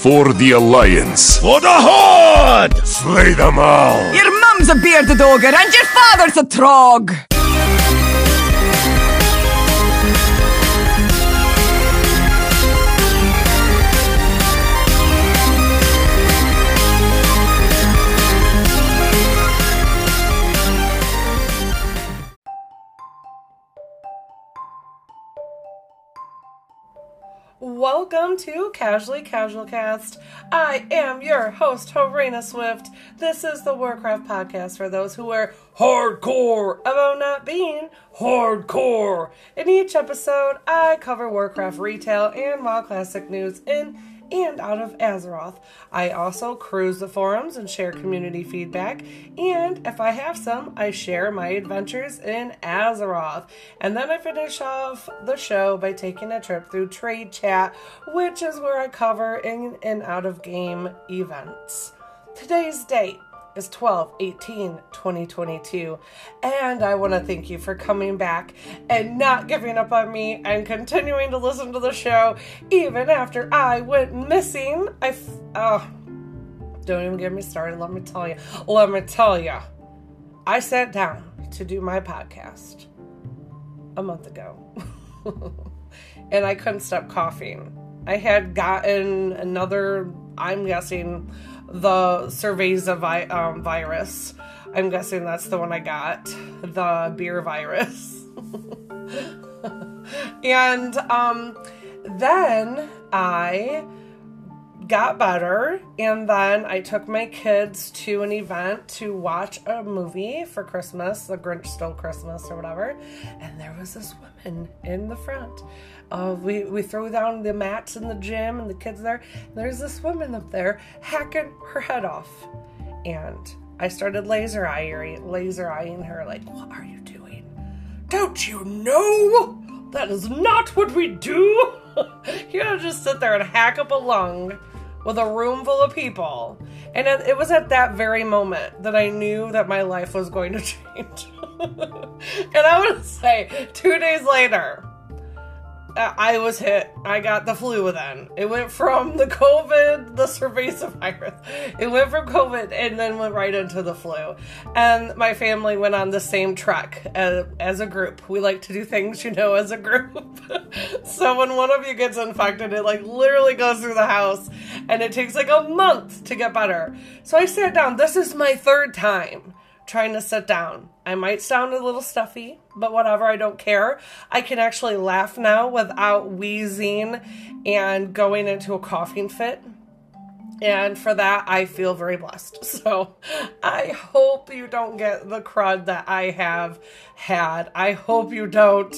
For the Alliance. For the Horde! Slay them all! Your mum's a bearded ogre and your father's a trog! Welcome to Casually Casual Cast. I am your host, Harainna Swift. This is the Warcraft podcast for those who are hardcore about oh, not being hardcore. In each episode, I cover Warcraft retail and WoW Classic news in and out of Azeroth. I also cruise the forums and share community feedback, and if I have some, I share my adventures in Azeroth. And then I finish off the show by taking a trip through Trade Chat, which is where I cover in and out of game events. Today's date is 12 18 2022 and i want to thank you for coming back and not giving up on me and continuing to listen to the show even after i went missing. I f- oh don't even get me started. Let me tell you let me tell you i sat down to do my podcast a month ago. And i couldn't stop coughing. I had gotten another i'm guessing the cerveza vi- um, virus. I'm guessing that's the one I got, the beer virus. and um, then I got better, and then I took my kids to an event to watch a movie for Christmas, The Grinch Stole Christmas or whatever, and there was this woman in the front. Uh, we, we throw down the mats in the gym and the kids there. There's this woman up there hacking her head off. And I started laser eyeing, laser eyeing her, like, what are you doing? Don't you know? That is not what we do. you don't just sit there and hack up a lung with a room full of people. And it, was at that very moment that I knew that my life was going to change. and I to say, two days later, Uh, I was hit. I got the flu then. It went from the COVID, the cerveza virus. It went from COVID and then went right into the flu. And my family went on the same trek as, as a group. We like to do things, you know, as a group. so when one of you gets infected, it like literally goes through the house and it takes like a month to get better. So I sat down. This is my third time trying to sit down. I might sound a little stuffy, but whatever, I don't care. I can actually laugh now without wheezing and going into a coughing fit. And for that, I feel very blessed. So I hope you don't get the crud that I have had. I hope you don't.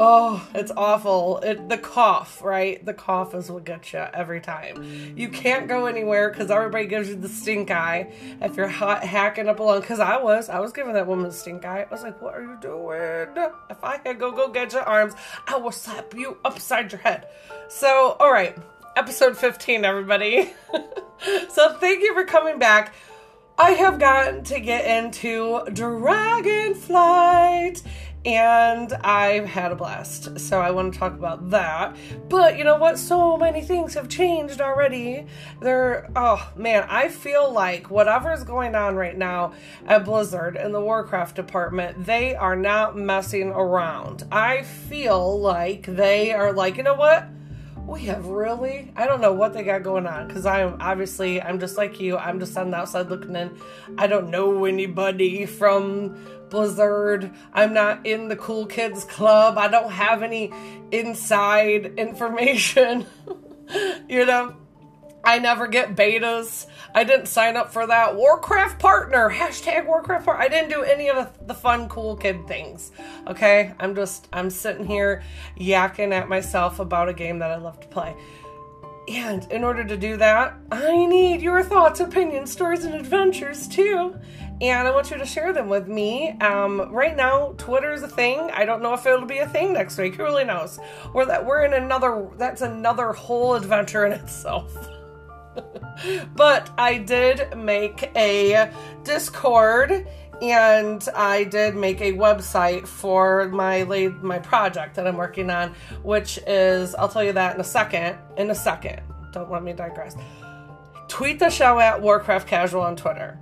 Oh, it's awful. It, the cough, right? The cough is what gets you every time. You can't go anywhere because everybody gives you the stink eye if you're hot, hacking up along. Because I was, I was giving that woman the stink eye. I was like, "What are you doing?" If I had go go get your arms, I will slap you upside your head. So, all right, episode fifteen, everybody. so, thank you for coming back. I have gotten to get into Dragonflight and I've had a blast. So I want to talk about that. But you know what? So many things have changed already. There, oh man, I feel like whatever's going on right now at Blizzard in the Warcraft department, they are not messing around. I feel like they are like, you know what? we have really i don't know what they got going on because i'm obviously i'm just like you i'm just on the outside looking in i don't know anybody from blizzard i'm not in the cool kids club i don't have any inside information you know I never get betas. I didn't sign up for that. Warcraft partner. Hashtag Warcraft partner. I didn't do any of the fun, cool kid things. Okay? I'm just, I'm sitting here yakking at myself about a game that I love to play. And in order to do that, I need your thoughts, opinions, stories, and adventures too. And I want you to share them with me. Um, right now, Twitter is a thing. I don't know if it'll be a thing next week. Who really knows? We're that we're in another. That's another whole adventure in itself. but I did make a Discord and I did make a website for my my project that I'm working on, which is I'll tell you that in a second. In a second. don't let me digress. Tweet the show at Warcraft Casual on Twitter.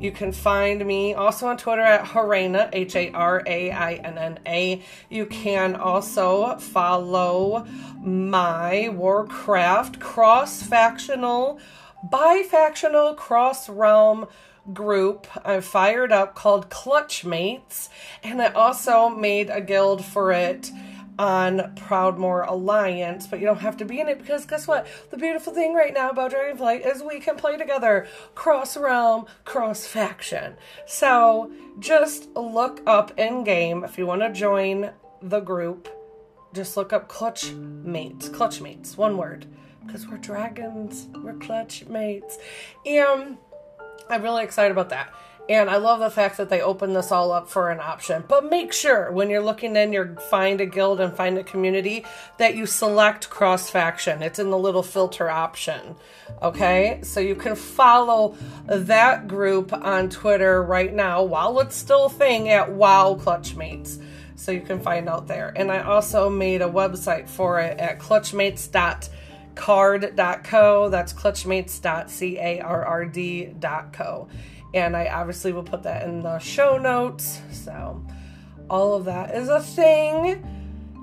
You can find me also on Twitter at Harainna, H A R A I N N A. You can also follow my Warcraft cross factional, bifactional, cross realm group I fired up called Clutchmates, and I also made a guild for it on Proudmoore Alliance, but you don't have to be in it because guess what? The beautiful thing right now about Dragonflight is we can play together cross realm, cross faction. So just look up in game if you want to join the group. Just look up Clutch Mates, Clutch Mates, one word, because we're dragons, we're Clutch Mates, and I'm really excited about that. And I love the fact that they open this all up for an option. But make sure when you're looking in your find a guild and find a community that you select cross faction. It's in the little filter option. Okay? So you can follow that group on Twitter right now while it's still a thing at Wow Clutchmates. So you can find out there. And I also made a website for it at clutchmates.carrd.co. That's clutchmates.carrd.co and I obviously will put that in the show notes. So, all of that is a thing.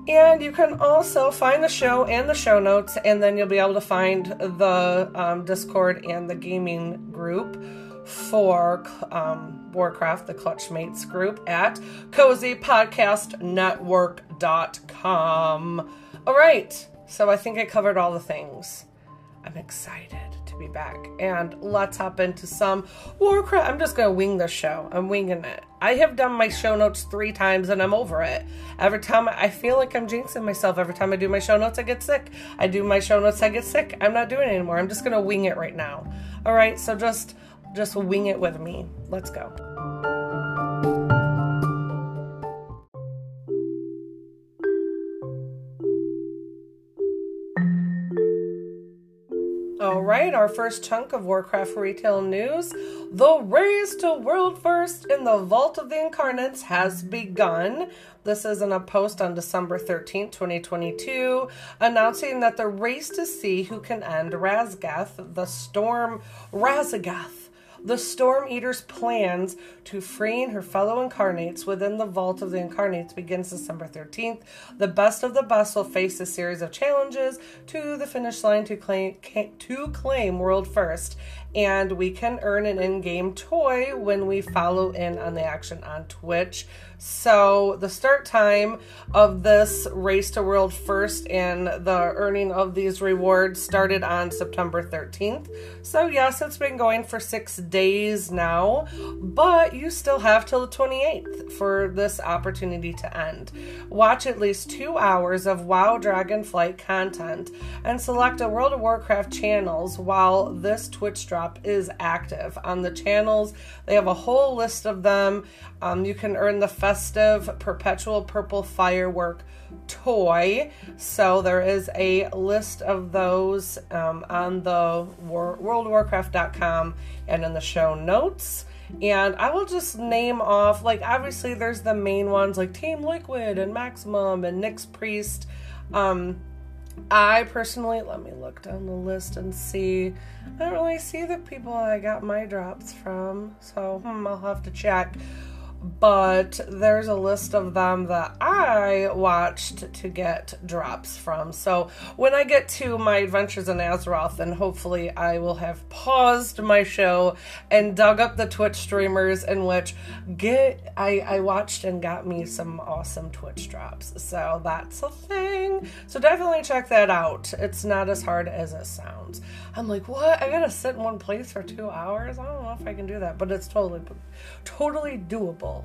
And you can also find the show and the show notes, and then you'll be able to find the um, Discord and the gaming group for um, Warcraft, the Clutchmates group at cozypodcastnetwork.com. All right, so I think I covered all the things. I'm excited be back. And let's hop into some Warcraft. I'm just gonna wing the show. I'm winging it. I have done my show notes three times and I'm over it. Every time I feel like I'm jinxing myself. Every time I do my show notes, I get sick. I do my show notes, I get sick. I'm not doing it anymore. I'm just gonna wing it right now. All right, so just just wing it with me. Let's go. Right, our first chunk of Warcraft retail news. The race to world first in the Vault of the Incarnates has begun. This is in a post on December 13th, 2022, announcing that the race to see who can end Razgath, the storm Raszageth the Storm Eater's plans to freeing her fellow incarnates within the Vault of the Incarnates begins December 13th. The best of the best will face a series of challenges to the finish line to claim to claim world first, and we can earn an in-game toy when we follow in on the action on Twitch. So the start time of this race to world first and the earning of these rewards started on September 13th. So yes, it's been going for six days now, but you still have till the 28th for this opportunity to end. Watch at least two hours of WoW Dragonflight content and select a World of Warcraft channels while this Twitch drop is active. On the channels, they have a whole list of them. Um, you can earn the festive perpetual purple firework toy. So there is a list of those um, on the War- worldwarcraft.com and in the show notes. And I will just name off, like, obviously, there's the main ones like Team Liquid and Maximum and Nyx Priest. Um, I personally, let me look down the list and see. I don't really see the people I got my drops from, so hmm, I'll have to check but there's a list of them that I watched to get drops from. So when I get to my adventures in Azeroth, then hopefully I will have paused my show and dug up the Twitch streamers in which get I, I watched and got me some awesome Twitch drops. So that's a thing. So definitely check that out. It's not as hard as it sounds. I'm like, what? I gotta sit in one place for two hours? I don't know if I can do that, but it's totally totally doable.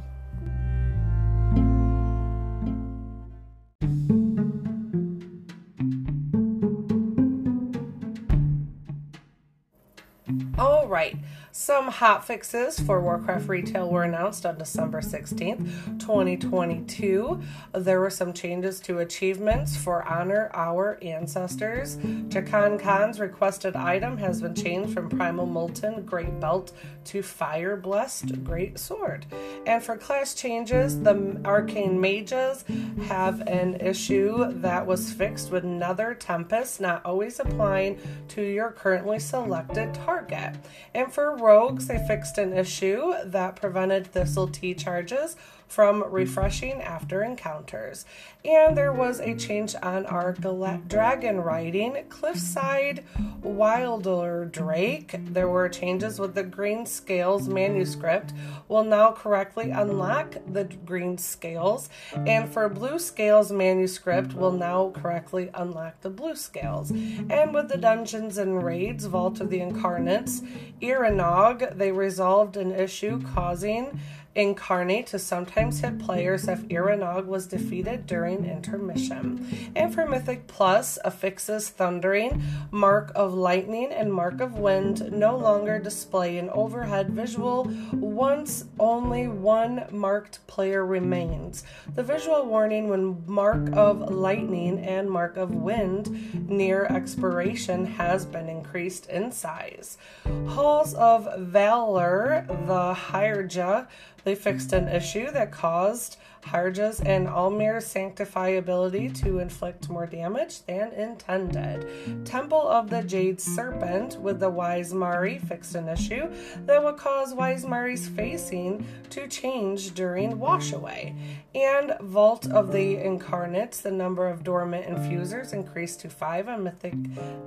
All right. Some hot fixes for Warcraft retail were announced on December 16th, 2022. There were some changes to achievements for Honor Our Ancestors. Jakan Khan's requested item has been changed from Primal Molten Great Belt to Fire Blessed Great Sword. And for class changes, the Arcane Mages have an issue that was fixed with Nether Tempest not always applying to your currently selected target. And for rogues, they fixed an issue that prevented Thistle Tea charges from refreshing after encounters. And there was a change on our dragon riding Cliffside Wylderdrake. There were changes with the Green Scales manuscript will now correctly unlock the green scales, and for Blue Scales manuscript will now correctly unlock the blue scales. And with the Dungeons and Raids Vault of the Incarnates, Eranog, they resolved an issue causing Incarnate to sometimes hit players if Eranog was defeated during intermission. And for Mythic Plus, affixes Thundering, Mark of Lightning, and Mark of Wind no longer display an overhead visual once only one marked player remains. The visual warning when Mark of Lightning and Mark of Wind near expiration has been increased in size. Halls of Valor, the Hyrja, they fixed an issue that caused Hyrja's and Olmyr's sanctifiability to inflict more damage than intended. Temple of the Jade Serpent with the Wise Mari fixed an issue that would cause Wise Mari's facing to change during washaway. And Vault of the Incarnates, the number of dormant infusers increased to 5 on Mythic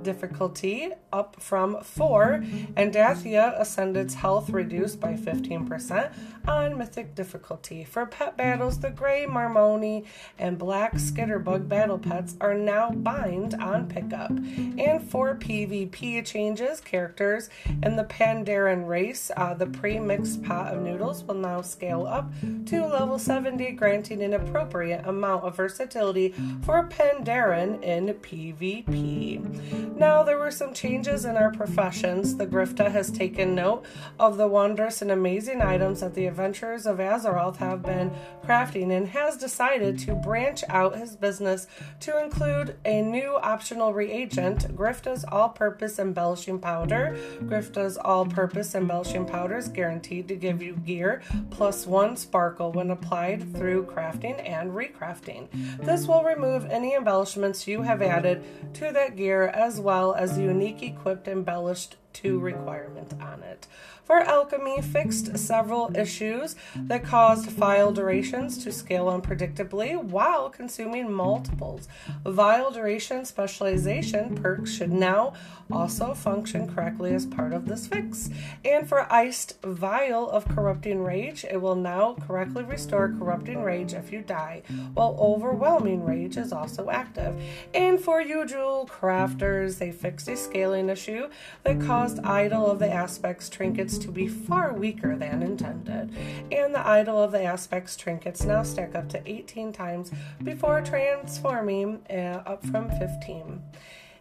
difficulty, up from 4, and Dathea Ascended's health reduced by 15% on Mythic difficulty. For pet battles, the gray Marmoni and black Skitterbug battle pets are now bind on pickup. And for PvP changes, characters in the Pandaren race, uh, the pre mixed pot of noodles will now scale up to level 70, granting an appropriate amount of versatility for Pandaren in PvP. Now, there were some changes in our professions. The Griftah has taken note of the wondrous and amazing items that the adventurers of Azeroth have been crafting and has decided to branch out his business to include a new optional reagent, Griftah's All Purpose Embellishing Powder. Griftah's All Purpose Embellishing Powder is guaranteed to give you gear plus one sparkle when applied through crafting and recrafting. This will remove any embellishments you have added to that gear as well as the unique equipped embellished to requirement on it. For alchemy, fixed several issues that caused vial durations to scale unpredictably while consuming multiples. Vial duration specialization perks should now also function correctly as part of this fix. And for iced vial of corrupting rage, it will now correctly restore corrupting rage if you die, while overwhelming rage is also active. And for you jewel crafters, they fixed a scaling issue that caused idol of the aspects trinkets to be far weaker than intended, and the idol of the aspects trinkets now stack up to 18 times before transforming uh, up from 15.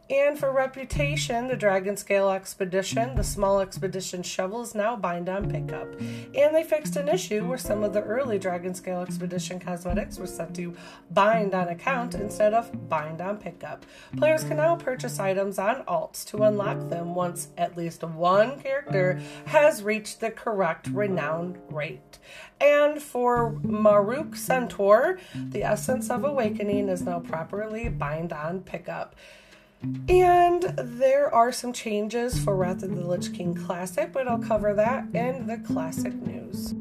And for reputation, the Dragon Scale Expedition, the small expedition shovel is now bind on pickup. And they fixed an issue where some of the early Dragon Scale Expedition cosmetics were set to bind on account instead of bind on pickup. Players can now purchase items on alts to unlock them once at least one character has reached the correct renown rate. And for Maruuk Centaur, the Essence of Awakening is now properly bind on pickup. And there are some changes for Wrath of the Lich King Classic, but I'll cover that in the classic news.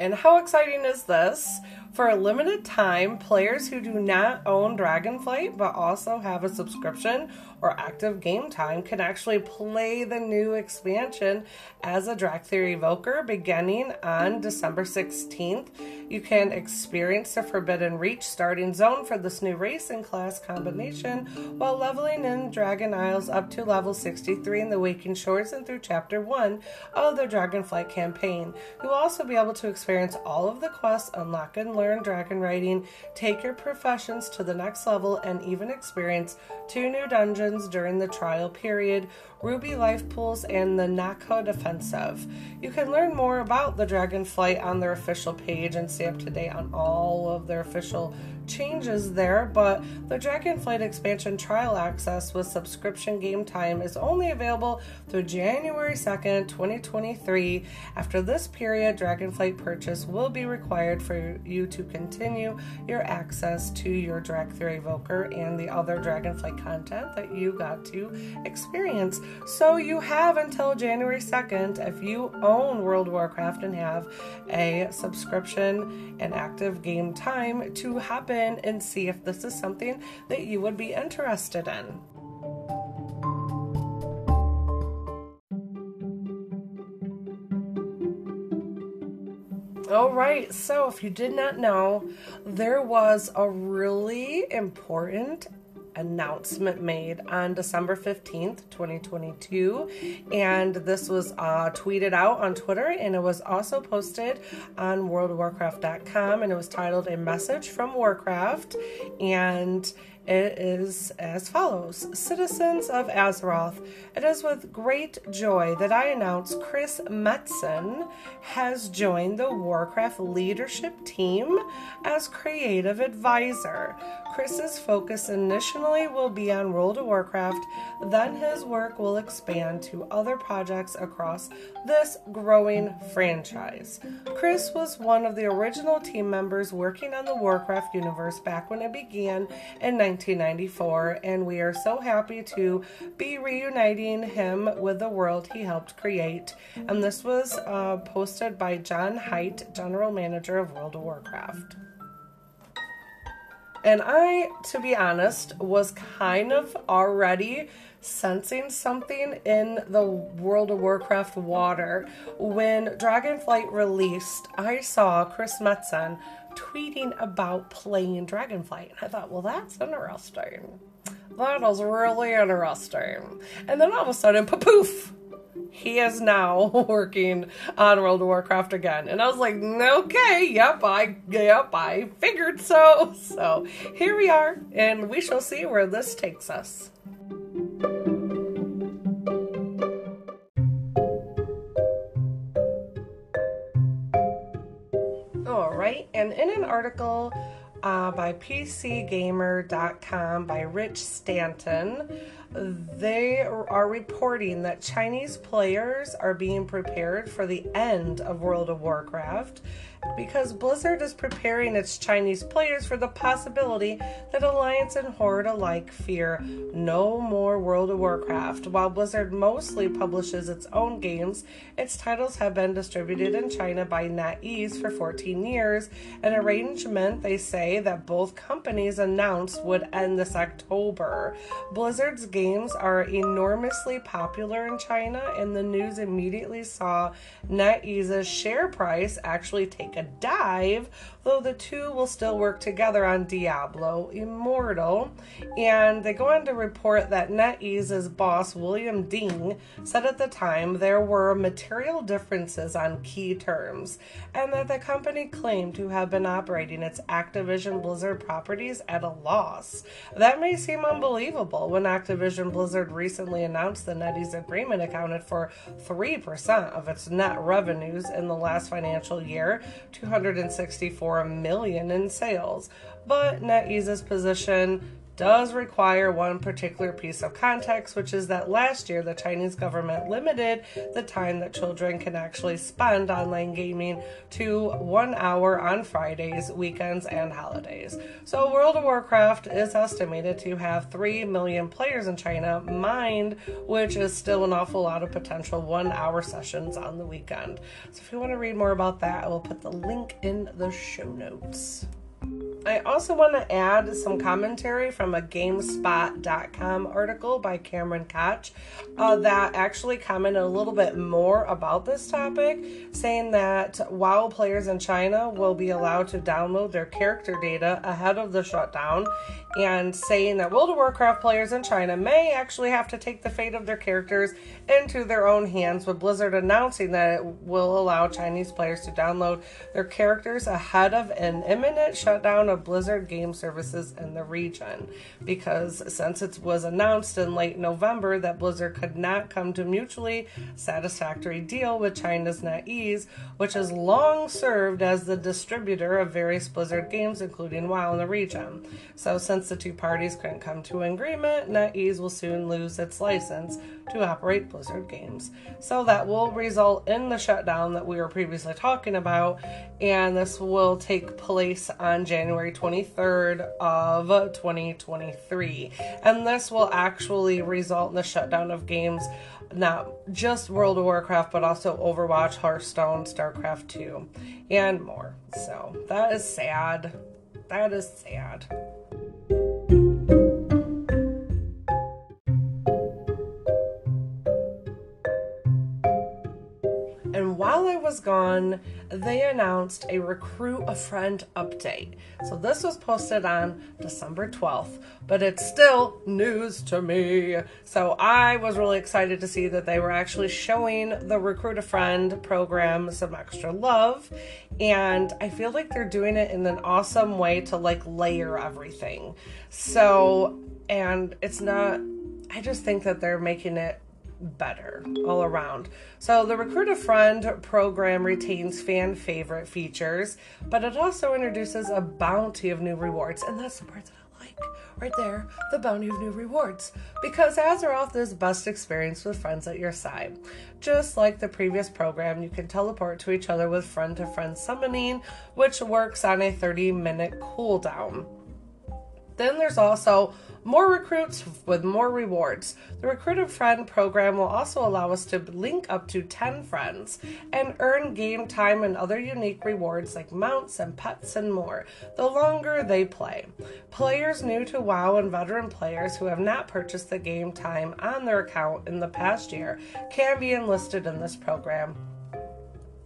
And how exciting is this? For a limited time, players who do not own Dragonflight but also have a subscription or active game time can actually play the new expansion as a Dracthyr Evoker beginning on December 16th You can experience the Forbidden Reach starting zone for this new race and class combination while leveling in Dragon Isles up to level 63 in the Waking Shores and through Chapter 1 of the Dragonflight campaign. You'll also be able to experience all of the quests, unlock and learn dragon riding, take your professions to the next level, and even experience two new dungeons during the trial period Ruby Life Pools, and the Nokhud Offensive. You can learn more about the Dragonflight on their official page and stay up to date on all of their official changes there, but the Dragonflight expansion trial access with subscription game time is only available through January 2nd, 2023. After this period, Dragonflight purchase will be required for you to continue your access to your Dracthyr Evoker and the other Dragonflight content that you got to experience. So you have until January 2nd if you own World of Warcraft and have a subscription and active game time to hop in and see if this is something that you would be interested in. All right, so if you did not know, there was a really important announcement made on December 15th, 2022. And this was uh, tweeted out on Twitter and it was also posted on worldofwarcraft.com and it was titled A Message from Warcraft. And it is as follows Citizens of Azeroth, it is with great joy that I announce Chris Metzen has joined the Warcraft leadership team as creative advisor. Chris's focus initially will be on World of Warcraft, then his work will expand to other projects across this growing franchise. Chris was one of the original team members working on the Warcraft universe back when it began in 1994, and we are so happy to be reuniting him with the world he helped create. And this was uh, posted by John Hight, General Manager of World of Warcraft. And I, to be honest, was kind of already sensing something in the World of Warcraft water. When Dragonflight released, I saw Chris Metzen tweeting about playing Dragonflight. And I thought, well, that's interesting. That is really interesting. And then all of a sudden, poof! He is now working on World of Warcraft again. And I was like, okay, yep, I yep, I figured so. So here we are, and we shall see where this takes us. All right, and in an article uh, by PCGamer.com by Rich Stanton, they are reporting that Chinese players are being prepared for the end of World of Warcraft because Blizzard is preparing its Chinese players for the possibility that Alliance and Horde alike fear no more World of Warcraft. While Blizzard mostly publishes its own games, its titles have been distributed in China by NetEase for 14 years, an arrangement they say that both companies announced would end this October. Blizzard's games are enormously popular in China, and the news immediately saw NetEase's share price actually take a dive, though the two will still work together on Diablo Immortal. And they go on to report that NetEase's boss, William Ding, said at the time there were material differences on key terms, and that the company claimed to have been operating its Activision Blizzard properties at a loss. That may seem unbelievable when Activision Blizzard recently announced the NetEase agreement accounted for 3% of its net revenues in the last financial year, 264 million in sales. But NetEase's position does require one particular piece of context, which is that last year the Chinese government limited the time that children can actually spend online gaming to one hour on Fridays, weekends, and holidays. So, World of Warcraft is estimated to have 3 million players in China, mind, which is still an awful lot of potential one hour sessions on the weekend. So, if you want to read more about that, I will put the link in the show notes. I also want to add some commentary from a GameSpot.com article by Cameron Koch uh, that actually commented a little bit more about this topic, saying that WoW players in China will be allowed to download their character data ahead of the shutdown, and saying that World of Warcraft players in China may actually have to take the fate of their characters into their own hands, with Blizzard announcing that it will allow Chinese players to download their characters ahead of an imminent shutdown of Blizzard game services in the region. Because since it was announced in late November that Blizzard could not come to mutually satisfactory deal with China's NetEase, which has long served as the distributor of various Blizzard games, including WoW in the region. So since the two parties couldn't come to an agreement, NetEase will soon lose its license to operate Blizzard games. So that will result in the shutdown that we were previously talking about, and this will take place on January 23rd of 2023. And this will actually result in the shutdown of games not just World of Warcraft, but also Overwatch, Hearthstone, StarCraft 2, and more. So that is sad. That is sad. Was gone, they announced a Recruit a Friend update. So this was posted on December 12th, but it's still news to me. So I was really excited to see that they were actually showing the Recruit a Friend program some extra love. And I feel like they're doing it in an awesome way to like layer everything. So, and it's not, I just think that they're making it better all around. So, the Recruit a Friend program retains fan favorite features, but it also introduces a bounty of new rewards, and that's the part that I like. Right there, the bounty of new rewards. Because as Azeroth is best experience with friends at your side. Just like the previous program, you can teleport to each other with friend to friend summoning, which works on a 30 minute cooldown. Then there's also more recruits with more rewards. The Recruit a Friend program will also allow us to link up to 10 friends and earn game time and other unique rewards like mounts and pets and more the longer they play. Players new to WoW and veteran players who have not purchased the game time on their account in the past year can be enlisted in this program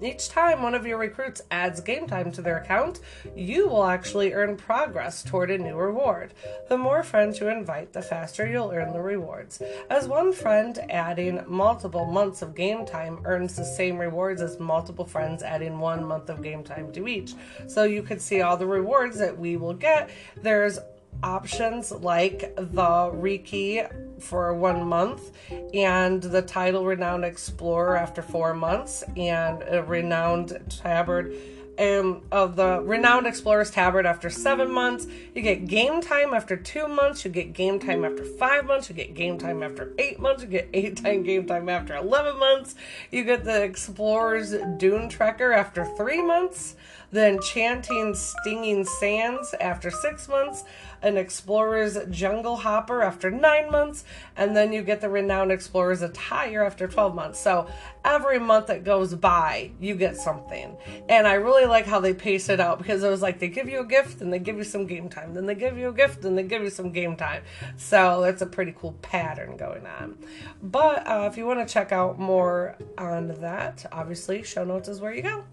each time one of your recruits adds game time to their account, you will actually earn progress toward a new reward. The more friends you invite, the faster you'll earn the rewards. As one friend adding multiple months of game time earns the same rewards as multiple friends adding one month of game time to each. So you could see all the rewards that we will get. There's options like the Riki for one month and the title Renowned Explorer after four months and a Renowned Tabard um, of the Renowned Explorer's Tabard after seven months. You get game time after two months. You get game time after five months. You get game time after eight months. You get eight time game time after 11 months. You get the Explorer's Dune Trekker after three months. The Enchanting Stinging Sands after six months an Explorer's Jungle Hopper after nine months, and then you get the Renowned Explorer's Attire after 12 months. So every month that goes by, you get something. And I really like how they pace it out because it was like they give you a gift and they give you some game time, then they give you a gift and they give you some game time. So it's a pretty cool pattern going on. But uh, if you want to check out more on that, obviously, show notes is where you go.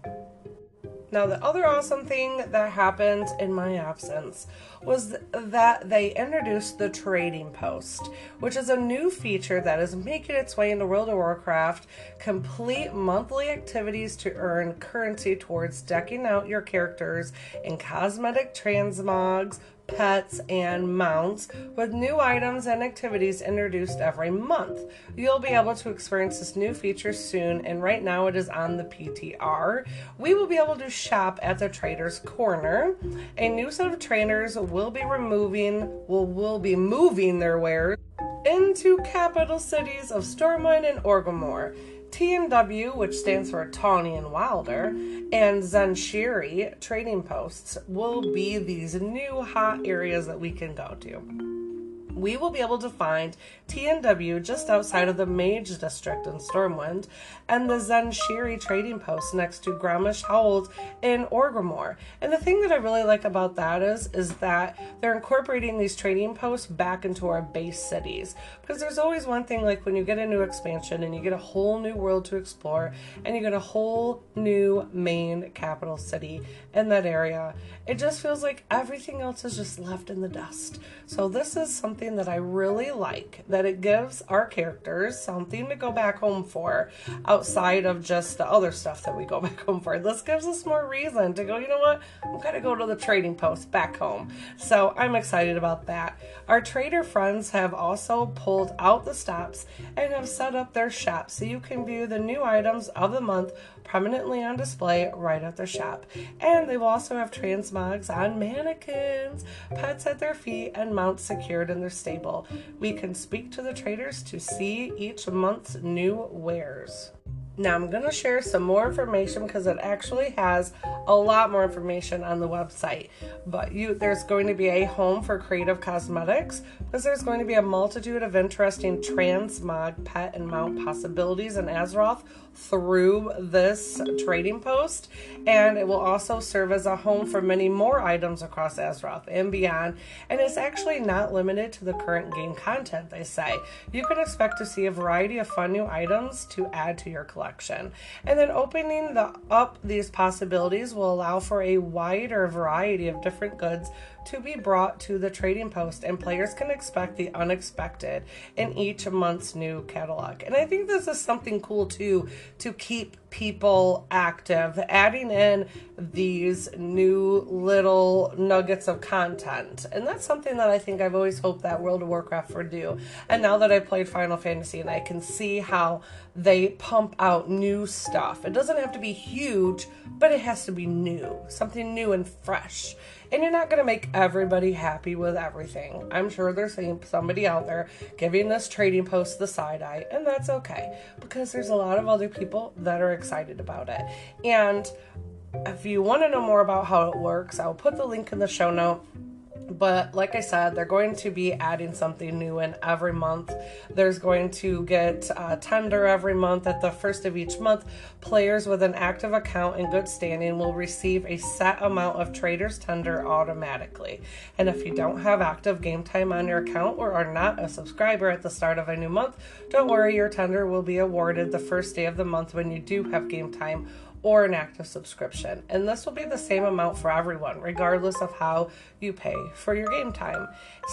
Now, the other awesome thing that happened in my absence was that they introduced the Trading Post, which is a new feature that is making its way into World of Warcraft. Complete monthly activities to earn currency towards decking out your characters in cosmetic transmogs, pets, and mounts with new items and activities introduced every month. You'll be able to experience this new feature soon, and right now it is on the PTR. We will be able to shop at the Trader's Corner. A new set of trainers will be removing, will, will be moving their wares into capital cities of Stormwind and Orgrimmar. TNW, which stands for Tawny and Wilder, and Zenshiri trading posts will be these new hot areas that we can go to. We will be able to find TNW just outside of the Mage District in Stormwind and the Zenshiri trading post next to Grommash Hold in Orgrimmar. And the thing that I really like about that is is that they're incorporating these trading posts back into our base cities. Because there's always one thing like when you get a new expansion and you get a whole new world to explore and you get a whole new main capital city in that area, it just feels like everything else is just left in the dust. So this is something that I really like that it gives our characters something to go back home for outside of just the other stuff that we go back home for. This gives us more reason to go, you know what? I'm to go to the trading post back home. So I'm excited about that. Our trader friends have also pulled out the stops and have set up their shop so you can view the new items of the month prominently on display right at their shop. And they will also have transmogs on mannequins, pets at their feet, and mounts secured in their stable. We can speak to the traders to see each month's new wares. Now I'm going to share some more information because it actually has a lot more information on the website. But you there's going to be a home for creative cosmetics because there's going to be a multitude of interesting transmog pet and mount possibilities in Azeroth through this trading post and it will also serve as a home for many more items across Azeroth and beyond and it's actually not limited to the current game content they say. You can expect to see a variety of fun new items to add to your collection. And then opening the, up these possibilities will allow for a wider variety of different goods to be brought to the trading post, and players can expect the unexpected in each month's new catalog. And I think this is something cool too to keep people active, adding in these new little nuggets of content. And that's something that I think I've always hoped that World of Warcraft would do. And now that I played Final Fantasy and I can see how they pump out new stuff, it doesn't have to be huge, but it has to be new, something new and fresh. And you're not going to make everybody happy with everything. I'm sure there's somebody out there giving this trading post the side eye, and that's okay because there's a lot of other people that are excited about it. And if you want to know more about how it works, I'll put the link in the show note but like I said, they're going to be adding something new in every month. There's going to get a tender every month. At the first of each month, players with an active account in good standing will receive a set amount of traders tender automatically. And if you don't have active game time on your account or are not a subscriber at the start of a new month, don't worry, your tender will be awarded the first day of the month when you do have game time or an active subscription. And this will be the same amount for everyone, regardless of how you pay for your game time.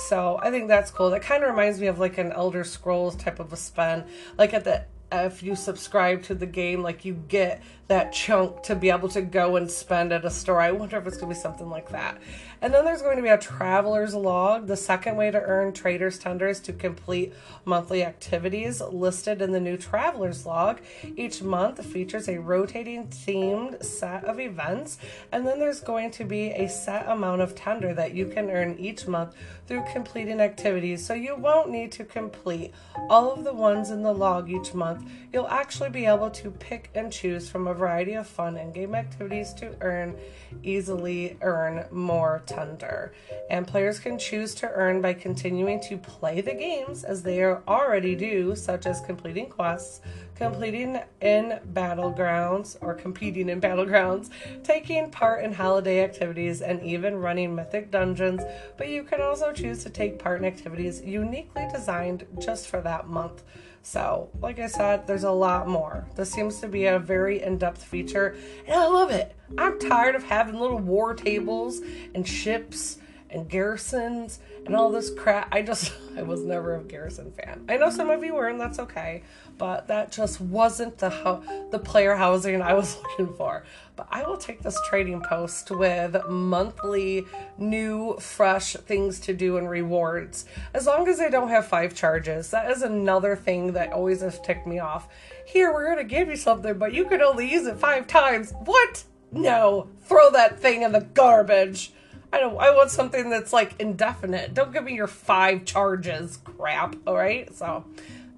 So I think that's cool. That kind of reminds me of like an Elder Scrolls type of a spend. Like at the if you subscribe to the game, like you get that chunk to be able to go and spend at a store. I wonder if it's to be something like that. And then there's going to be a traveler's log, the second way to earn traders tenders to complete monthly activities listed in the new traveler's log. Each month features a rotating themed set of events, and then there's going to be a set amount of tender that you can earn each month through completing activities. So you won't need to complete all of the ones in the log each month. You'll actually be able to pick and choose from a variety of fun and game activities to earn easily earn more tender. And players can choose to earn by continuing to play the games as they are already do, such as completing quests, completing in battlegrounds or competing in battlegrounds, taking part in holiday activities, and even running mythic dungeons. But you can also choose to take part in activities uniquely designed just for that month. So, like I said, there's a lot more. This seems to be a very in depth feature, and I love it. I'm tired of having little war tables and ships and garrisons and all this crap. I just, I was never a garrison fan. I know some of you were, and that's okay, but that just wasn't the ho- the player housing I was looking for. But I will take this trading post with monthly new, fresh things to do and rewards, as long as they don't have five charges. That is another thing that always has ticked me off. Here, we're gonna give you something, but you can only use it five times. What? No, throw that thing in the garbage. I don't. I want something that's like indefinite. Don't give me your five charges crap. All right. So,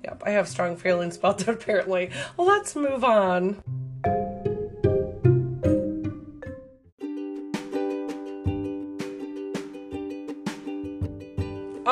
yep. I have strong feelings about that. Apparently. Let's move on.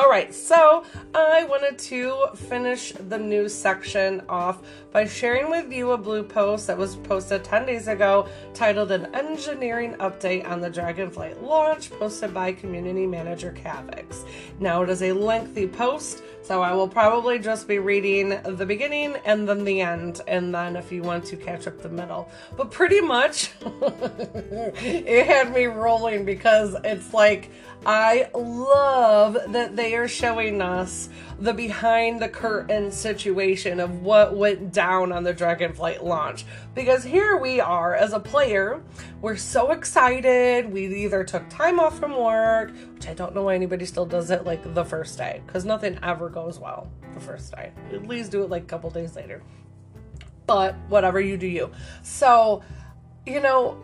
All right, so I wanted to finish the news section off by sharing with you a blue post that was posted 10 days ago titled An Engineering Update on the Dragonflight Launch, posted by community manager Kaivax. Now, it is a lengthy post, so I will probably just be reading the beginning and then the end, and then if you want to catch up the middle. But pretty much, it had me rolling because it's like, I love that they are showing us the behind the curtain situation of what went down on the Dragonflight launch. Because here we are as a player, we're so excited. We either took time off from work, which I don't know why anybody still does it like the first day, because nothing ever goes well the first day. At least do it like a couple days later. But whatever you do, you. So, you know,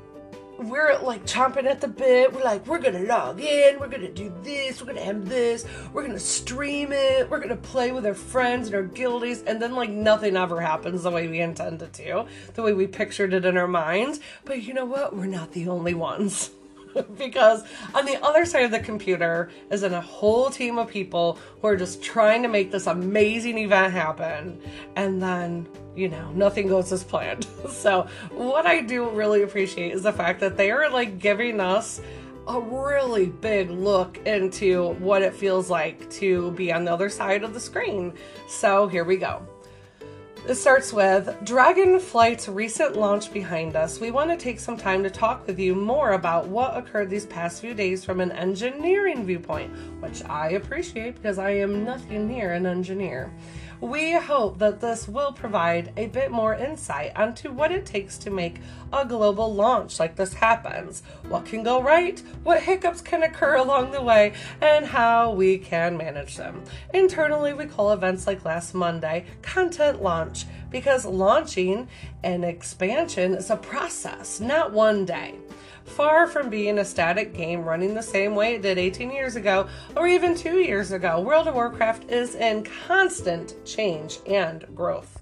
we're like chomping at the bit. We're like, we're gonna log in, we're gonna do this, we're gonna have this, we're gonna stream it, we're gonna play with our friends and our guildies, and then like nothing ever happens the way we intended to, the way we pictured it in our minds. But you know what? We're not the only ones. because on the other side of the computer is in a whole team of people who are just trying to make this amazing event happen. And then you know nothing goes as planned. So what i do really appreciate is the fact that they are like giving us a really big look into what it feels like to be on the other side of the screen. So here we go it starts with Dragonflight's recent launch behind us. We want to take some time to talk with you more about what occurred these past few days from an engineering viewpoint, which I appreciate because I am nothing near an engineer. We hope that this will provide a bit more insight onto what it takes to make a global launch like this happens, what can go right, what hiccups can occur along the way, and how we can manage them. Internally, we call events like last Monday content launch because launching an expansion is a process, not one day. Far from being a static game running the same way it did 18 years ago or even two years ago, World of Warcraft is in constant change and growth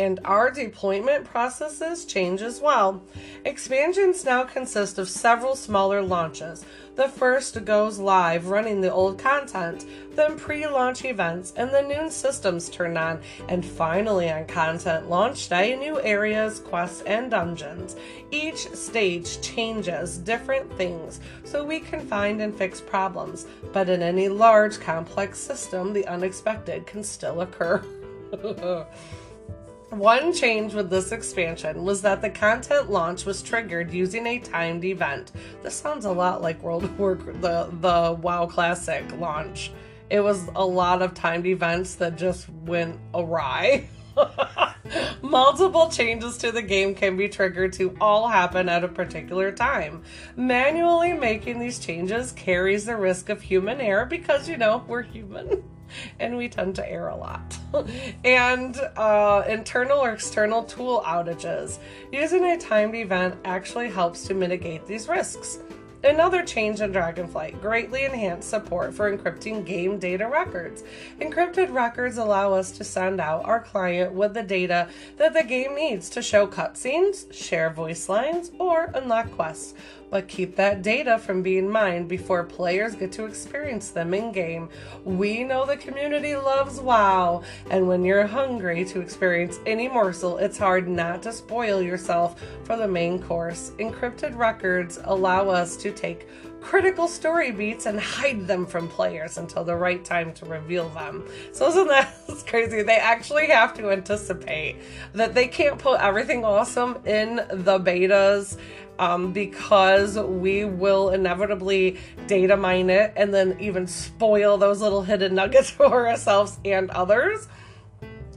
and our deployment processes change as well. Expansions now consist of several smaller launches. The first goes live running the old content, then pre launch events, and the new systems turn on, and finally on content launch day, new areas, quests, and dungeons. Each stage changes different things so we can find and fix problems, but in any large complex system, the unexpected can still occur. One change with this expansion was that the content launch was triggered using a timed event. This sounds a lot like World of Warcraft, the, the WoW Classic launch. It was a lot of timed events that just went awry. Multiple changes to the game can be triggered to all happen at a particular time. Manually making these changes carries the risk of human error because, you know, we're human. and we tend to err a lot. and uh, internal or external tool outages. Using a timed event actually helps to mitigate these risks. Another change in Dragonflight greatly enhanced support for encrypting game data records. Encrypted records allow us to send out our client with the data that the game needs to show cutscenes, share voice lines, or unlock quests but keep that data from being mined before players get to experience them in game. We know the community loves WoW, and when you're hungry to experience any morsel, it's hard not to spoil yourself for the main course. Encrypted records allow us to take critical story beats and hide them from players until the right time to reveal them. So isn't that crazy? They actually have to anticipate that they can't put everything awesome in the betas um, because we will inevitably data mine it and then even spoil those little hidden nuggets for ourselves and others.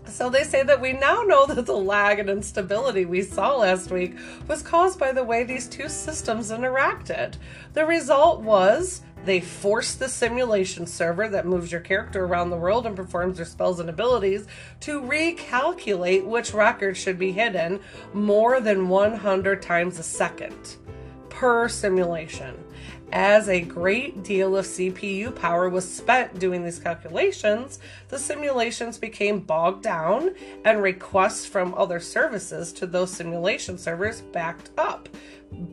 So they say that we now know that the lag and instability we saw last week was caused by the way these two systems interacted. The result was they force the simulation server that moves your character around the world and performs their spells and abilities to recalculate which records should be hidden more than 100 times a second per simulation. As a great deal of CPU power was spent doing these calculations, the simulations became bogged down and requests from other services to those simulation servers backed up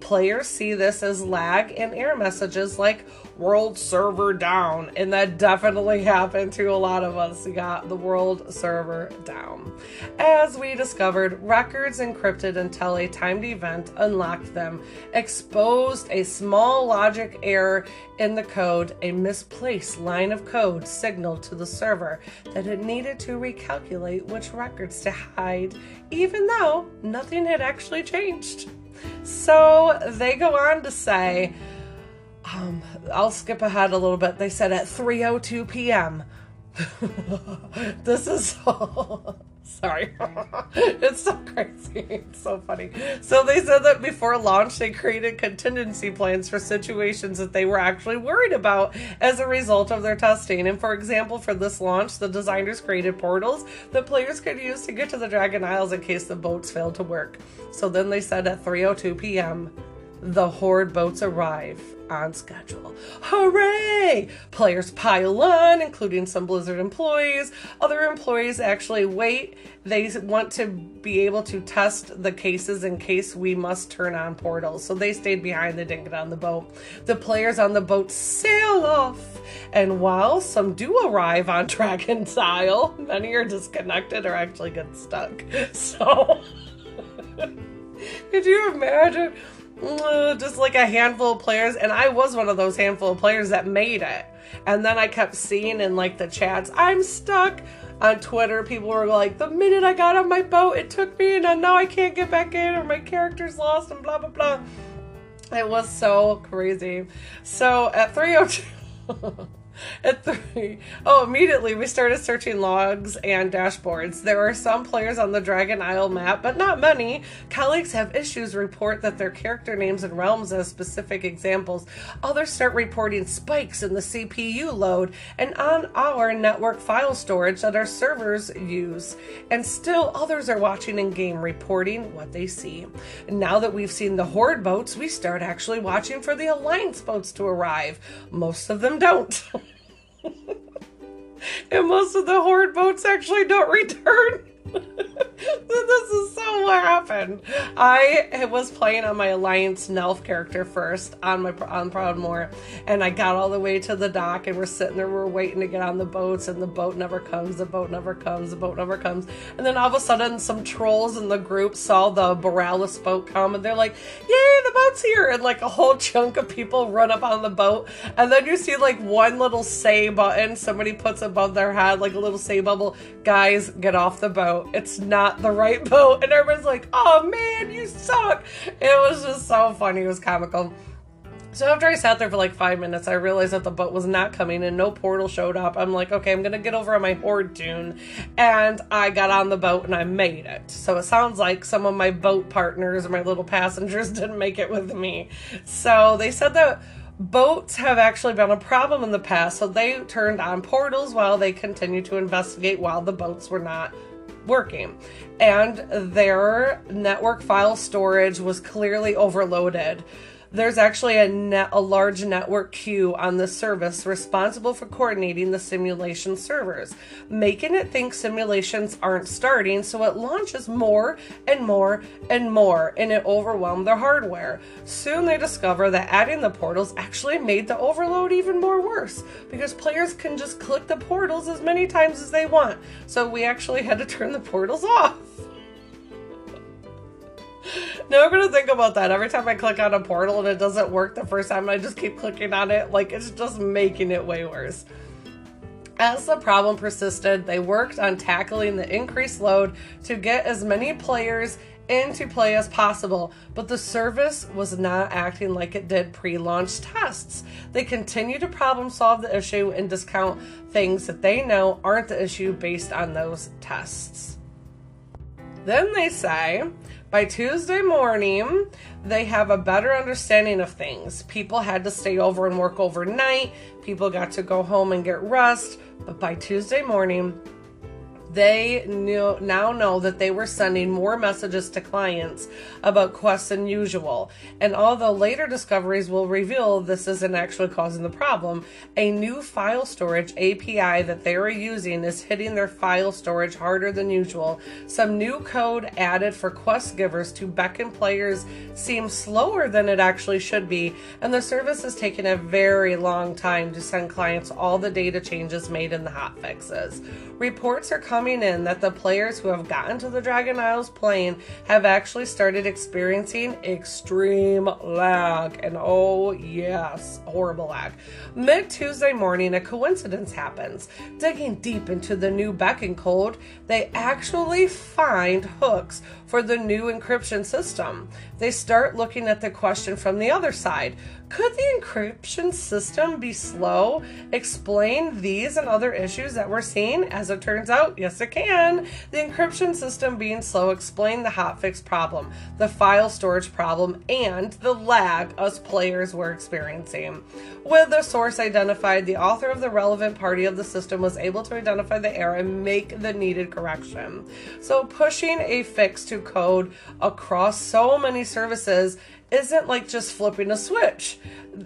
Players see this as lag and error messages like world server down, and that definitely happened to a lot of us. We got the world server down. As we discovered, records encrypted until a timed event unlocked them, exposed a small logic error in the code, a misplaced line of code signaled to the server that it needed to recalculate which records to hide, even though nothing had actually changed. So they go on to say, um, I'll skip ahead a little bit. They said at 3:02 p.m. this is so sorry. it's so crazy. It's so funny. So they said that before launch they created contingency plans for situations that they were actually worried about as a result of their testing. And for example, for this launch, the designers created portals that players could use to get to the Dragon Isles in case the boats failed to work. So then they said at 3:02 p.m. the horde boats arrive on schedule. Hooray! Players pile on, including some Blizzard employees. Other employees actually wait. They want to be able to test the cases in case we must turn on portals. So they stayed behind, they didn't get on the boat. The players on the boat sail off. And while some do arrive on Dragon's Isle, many are disconnected or actually get stuck. So, could you imagine? Uh, just like a handful of players and i was one of those handful of players that made it. And then i kept seeing in like the chats i'm stuck on twitter. People were like the minute i got on my boat it took me and now i can't get back in or my character's lost and blah blah blah. It was so crazy. So at 302 At three, oh, immediately we started searching logs and dashboards. There are some players on the Dragon Isle map, but not many. Colleagues have issues report that their character names and realms as specific examples. Others start reporting spikes in the CPU load and on our network file storage that our servers use. And still, others are watching in game reporting what they see. Now that we've seen the Horde boats, we start actually watching for the Alliance boats to arrive. Most of them don't. and most of the horde boats actually don't return. this is so what happened. I was playing on my Alliance Nelf character first on my on Proudmoore, and I got all the way to the dock, and we're sitting there, we're waiting to get on the boats, and the boat never comes, the boat never comes, the boat never comes, and then all of a sudden, some trolls in the group saw the Boralus boat come, and they're like, "Yay, the boat's here!" And like a whole chunk of people run up on the boat, and then you see like one little say button somebody puts above their head, like a little say bubble. Guys, get off the boat. It's not the right boat. And everyone's like, oh man, you suck. It was just so funny. It was comical. So after I sat there for like five minutes, I realized that the boat was not coming and no portal showed up. I'm like, okay, I'm gonna get over on my horde tune. And I got on the boat and I made it. So it sounds like some of my boat partners or my little passengers didn't make it with me. So they said that boats have actually been a problem in the past, so they turned on portals while they continued to investigate while the boats were not working. And their network file storage was clearly overloaded. There's actually a, net, a large network queue on the service responsible for coordinating the simulation servers, making it think simulations aren't starting, so it launches more and more and more, and it overwhelmed their hardware. Soon they discover that adding the portals actually made the overload even more worse because players can just click the portals as many times as they want. So we actually had to turn the portals off. Now I'm gonna think about that every time I click on a portal and it doesn't work the first time, I just keep clicking on it. Like it's just making it way worse. As the problem persisted, they worked on tackling the increased load to get as many players into play as possible, but the service was not acting like it did pre launch tests. They continue to problem solve the issue and discount things that they know aren't the issue based on those tests. Then they say by Tuesday morning, they have a better understanding of things. People had to stay over and work overnight, people got to go home and get rest, but by Tuesday morning, they knew, now know that they were sending more messages to clients about quests than usual. And although later discoveries will reveal this isn't actually causing the problem, a new file storage API that they are using is hitting their file storage harder than usual. Some new code added for quest givers to beckon players seems slower than it actually should be, and the service is taking a very long time to send clients all the data changes made in the hotfixes. Reports are coming in that the players who have gotten to the Dragon Isles plane have actually started experiencing extreme lag. And oh, yes, horrible lag. Mid Tuesday morning, a coincidence happens. Digging deep into the new beckon code, they actually find hooks for the new encryption system. They start looking at the question from the other side could the encryption system be slow? Explain these and other issues that we're seeing? As it turns out, yes, it can. The encryption system being slow explained the hotfix problem, the file storage problem, and the lag us players were experiencing. With the source identified, the author of the relevant party of the system was able to identify the error and make the needed correction. So, pushing a fix to code across so many services isn't like just flipping a switch.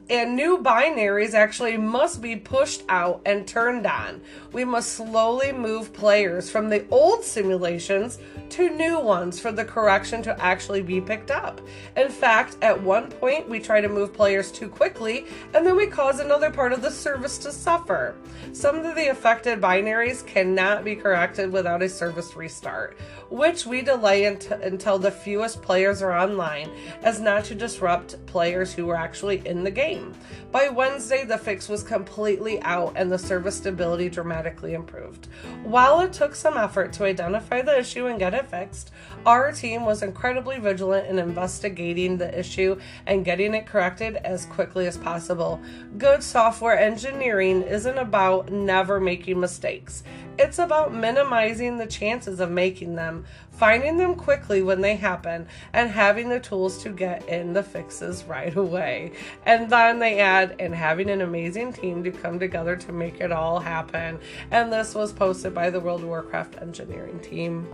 And new binaries actually must be pushed out and turned on. We must slowly move players from the old simulations to new ones for the correction to actually be picked up. In fact, at one point, we try to move players too quickly, and then we cause another part of the service to suffer. Some of the affected binaries cannot be corrected without a service restart, which we delay until the fewest players are online, as not to disrupt players who were actually in the game. By Wednesday, the fix was completely out and the service stability dramatically improved. While it took some effort to identify the issue and get it fixed, our team was incredibly vigilant in investigating the issue and getting it corrected as quickly as possible. Good software engineering isn't about never making mistakes. It's about minimizing the chances of making them, finding them quickly when they happen, and having the tools to get in the fixes right away. And then they add, and having an amazing team to come together to make it all happen. And this was posted by the World of Warcraft engineering team.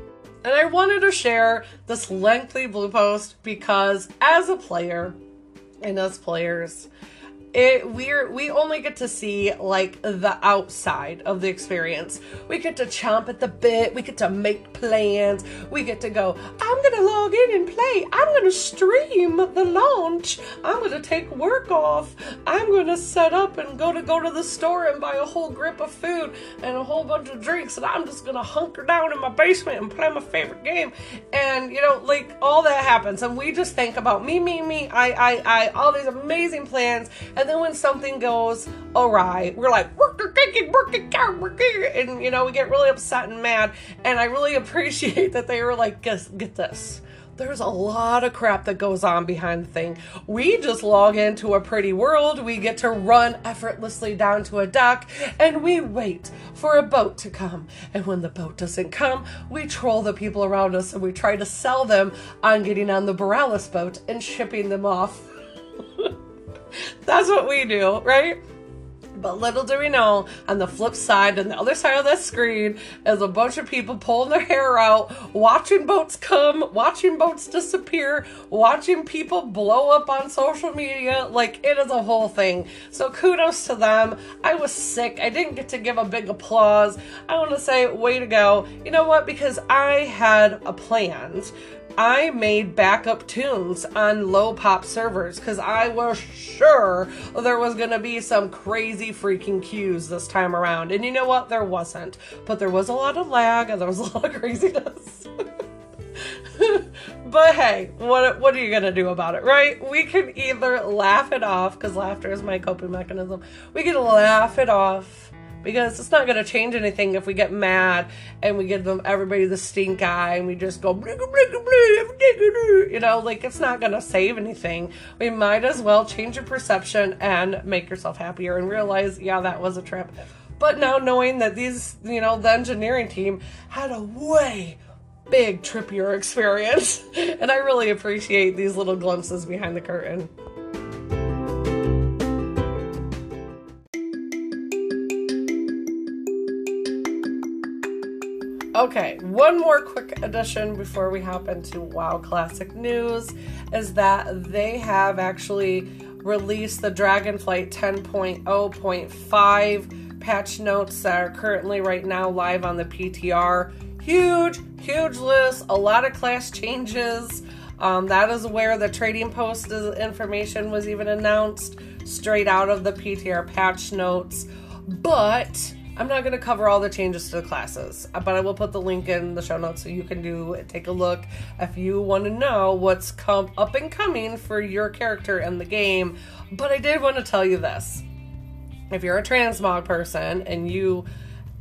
And I wanted to share this lengthy blue post because as a player and as players, it we're we only get to see like the outside of the experience. We get to chomp at the bit we get to make plans we get to go i'm gonna log in and play. I'm gonna stream the launch. I'm gonna take work off. I'm gonna set up and go to go to the store and buy a whole grip of food and a whole bunch of drinks and i'm just gonna hunker down in my basement and play my favorite game. And you know like all that happens and we just think about me me me i i i all these amazing plans and then when something goes awry, we're like, and you know, we get really upset and mad. And I really appreciate that they were like, get, this there's a lot of crap that goes on behind the thing. We just log into a pretty world, we get to run effortlessly down to a dock, and we wait for a boat to come. And when the boat doesn't come, we troll the people around us and we try to sell them on getting on the Boralus boat and shipping them off. That's what we do, right? But little do we know, on the flip side, on the other side of that screen, is a bunch of people pulling their hair out, watching boats come, watching boats disappear, watching people blow up on social media. Like, it is a whole thing. So, kudos to them. I was sick. I didn't get to give a big applause. I want to say, way to go. You know what? Because I had a plans I made backup tunes on low pop servers because I was sure there was going to be some crazy freaking queues this time around. And you know what? There wasn't. But there was a lot of lag and there was a lot of craziness. but hey, what what are you gonna do about it, right? We can either laugh it off because laughter is my coping mechanism. We can laugh it off because it's not going to change anything if we get mad and we give them everybody the stink eye and we just go you know like it's not going to save anything. We might as well change your perception and make yourself happier and realize yeah that was a trip. But now knowing that these you know the engineering team had a way big trippier experience and i really appreciate these little glimpses behind the curtain Okay, one more quick addition before we hop into WoW Classic news is that they have actually released the Dragonflight 10.0.5 patch notes that are currently right now live on the PTR. Huge, huge list, a lot of class changes. Um, that is where the trading post information was even announced straight out of the PTR patch notes. But I'm not going to cover all the changes to the classes, but I will put the link in the show notes so you can do take a look if you want to know what's come up and coming for your character in the game. But I did want to tell you this: if you're a transmog person and you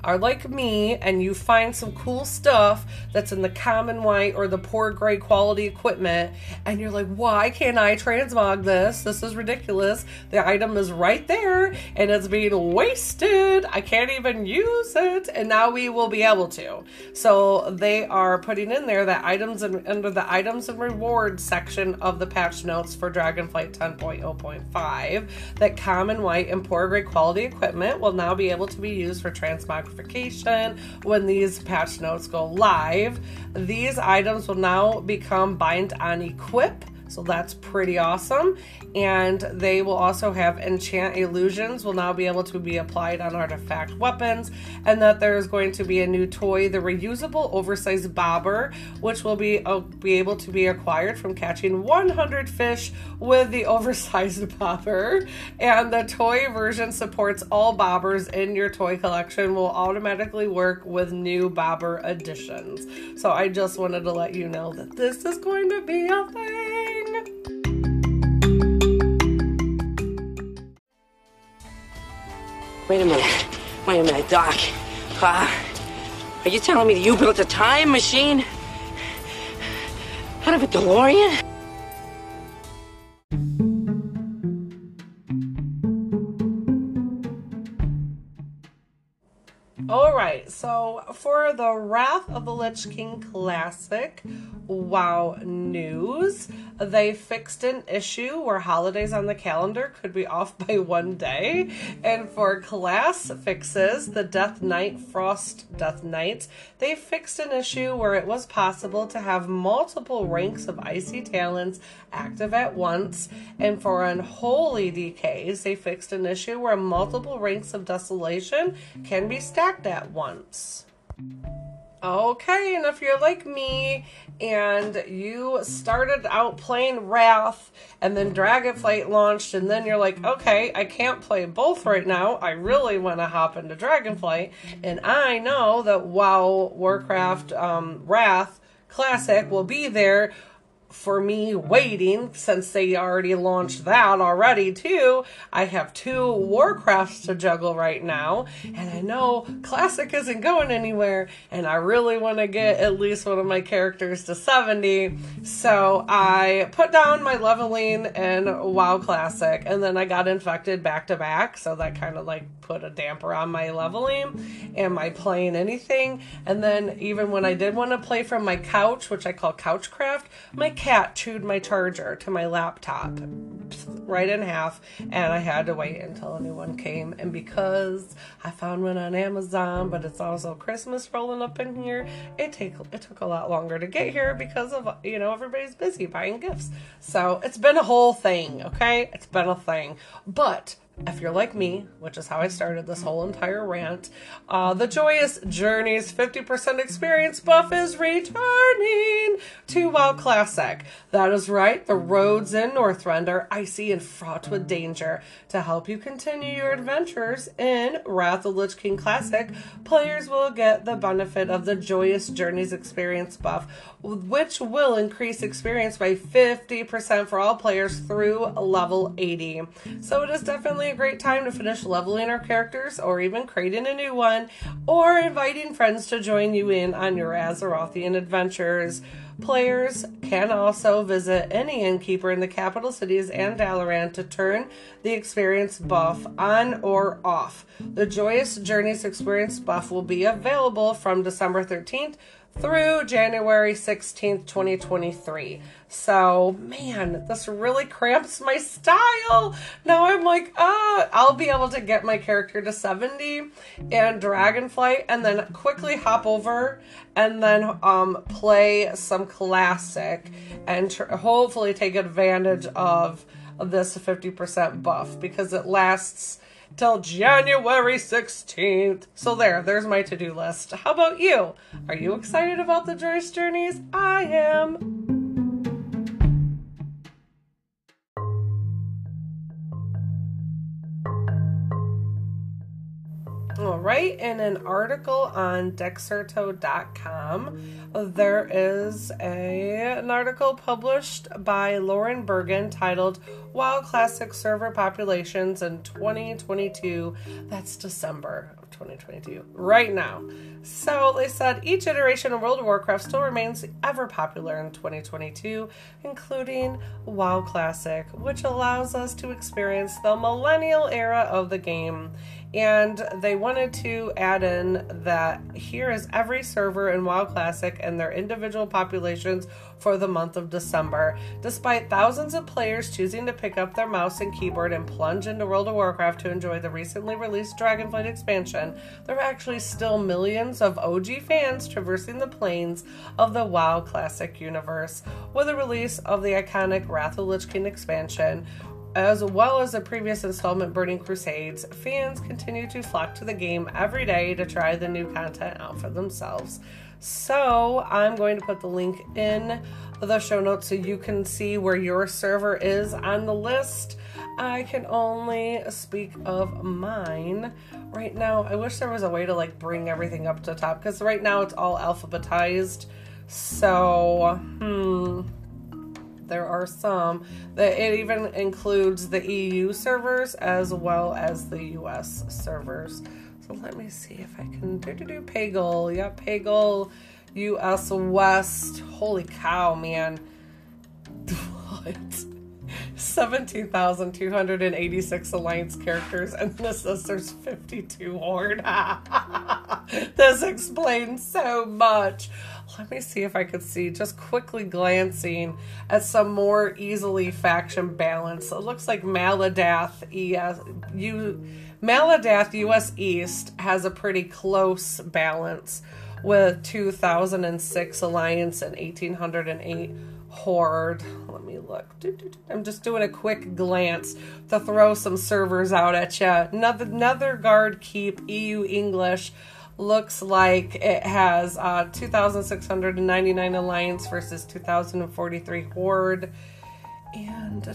are like me and you find some cool stuff that's in the common white or the poor gray quality equipment and you're like why can't i transmog this? This is ridiculous. The item is right there and it's being wasted. I can't even use it. And now we will be able to. So they are putting in there that items and under the items and rewards section of the patch notes for dragonflight 10.0.5 that common white and poor gray quality equipment will now be able to be used for transmog notification when these patch notes go live. These items will now become bind on equip so that's pretty awesome. And they will also have enchant illusions will now be able to be applied on artifact weapons. And that there's going to be a new toy, the reusable oversized bobber, which will be uh, be able to be acquired from catching 100 fish with the oversized bobber. And the toy version supports all bobbers in your toy collection will automatically work with new bobber additions. So I just wanted to let you know that this is going to be a thing. Wait a minute. Wait a minute, Doc. Uh, are you telling me that you built a time machine out of a DeLorean? All right, so for the Wrath of the Lich King Classic, WoW news. They fixed an issue where holidays on the calendar could be off by one day. And for class fixes, the Death Knight, Frost Death Knights, they fixed an issue where it was possible to have multiple ranks of icy talons active at once. And for unholy DKs, they fixed an issue where multiple ranks of desolation can be stacked at once. Okay, and if you're like me and you started out playing Wrath and then Dragonflight launched, and then you're like, okay, I can't play both right now. I really want to hop into Dragonflight, and I know that WoW Warcraft um, Wrath Classic will be there for me waiting since they already launched that already too. I have two Warcrafts to juggle right now, and I know Classic isn't going anywhere, and I really want to get at least one of my characters to 70. So I put down my leveling in WoW Classic, and then I got infected back to back, so that kind of like put a damper on my leveling and my playing anything. And then even when I did want to play from my couch, which I call Couchcraft, my cat chewed my charger to my laptop right in half, and I had to wait until a new one came. And because I found one on Amazon, but it's also Christmas rolling up in here, it take it took a lot longer to get here because of you know everybody's busy buying gifts. So it's been a whole thing. Okay, it's been a thing, but if you're like me, which is how I started this whole entire rant, uh, the Joyous Journeys 50% experience buff is returning to WoW Classic. That is right, the roads in Northrend are icy and fraught with danger. To help you continue your adventures in Wrath of Lich King Classic, players will get the benefit of the Joyous Journeys experience buff, which will increase experience by 50% for all players through level 80. So it is definitely a great time to finish leveling our characters or even creating a new one or inviting friends to join you in on your Azerothian adventures. Players can also visit any innkeeper in the capital cities and Dalaran to turn the experience buff on or off. The Joyous Journeys experience buff will be available from December 13th through January 16th, 2023. So, man, this really cramps my style. Now I'm like, ah, I'll be able to get my character to 70 and Dragonflight and then quickly hop over and then um, play some classic and tr- hopefully take advantage of this 50% buff because it lasts till January 16th. So there, there's my to-do list. How about you? Are you excited about the Joyce Journeys? I am. All right, in an article on Dexerto.com, there is a, an article published by Lauren Bergin titled WoW Classic Server Populations in 2022. That's December of 2022, right now. So they said each iteration of World of Warcraft still remains ever popular in 2022, including WoW Classic, which allows us to experience the millennial era of the game and they wanted to add in that here is every server in WoW Classic and their individual populations for the month of December. Despite thousands of players choosing to pick up their mouse and keyboard and plunge into World of Warcraft to enjoy the recently released Dragonflight expansion, there are actually still millions of OG fans traversing the plains of the WoW Classic universe. With the release of the iconic Wrath of Lich King expansion, as well as the previous installment Burning Crusades, fans continue to flock to the game every day to try the new content out for themselves. So, I'm going to put the link in the show notes so you can see where your server is on the list. I can only speak of mine. Right now, I wish there was a way to like bring everything up to top because right now it's all alphabetized. So, hmm there are some that it even includes the EU servers as well as the US servers. So let me see if I can do do do Pagle. Yeah, Pagle US West. Holy cow, man. What? 17,286 alliance characters, and this says there's 52 horde. this explains so much. Let me see if I could see, just quickly glancing at some more easily faction balance. It looks like Maladath ES, U, Maladath US East has a pretty close balance with 2006 Alliance and 1808 Horde. Let me look. I'm just doing a quick glance to throw some servers out at you. Nethergarde Keep EU English looks like it has uh, 2,699 Alliance versus 2,043 Horde. And uh,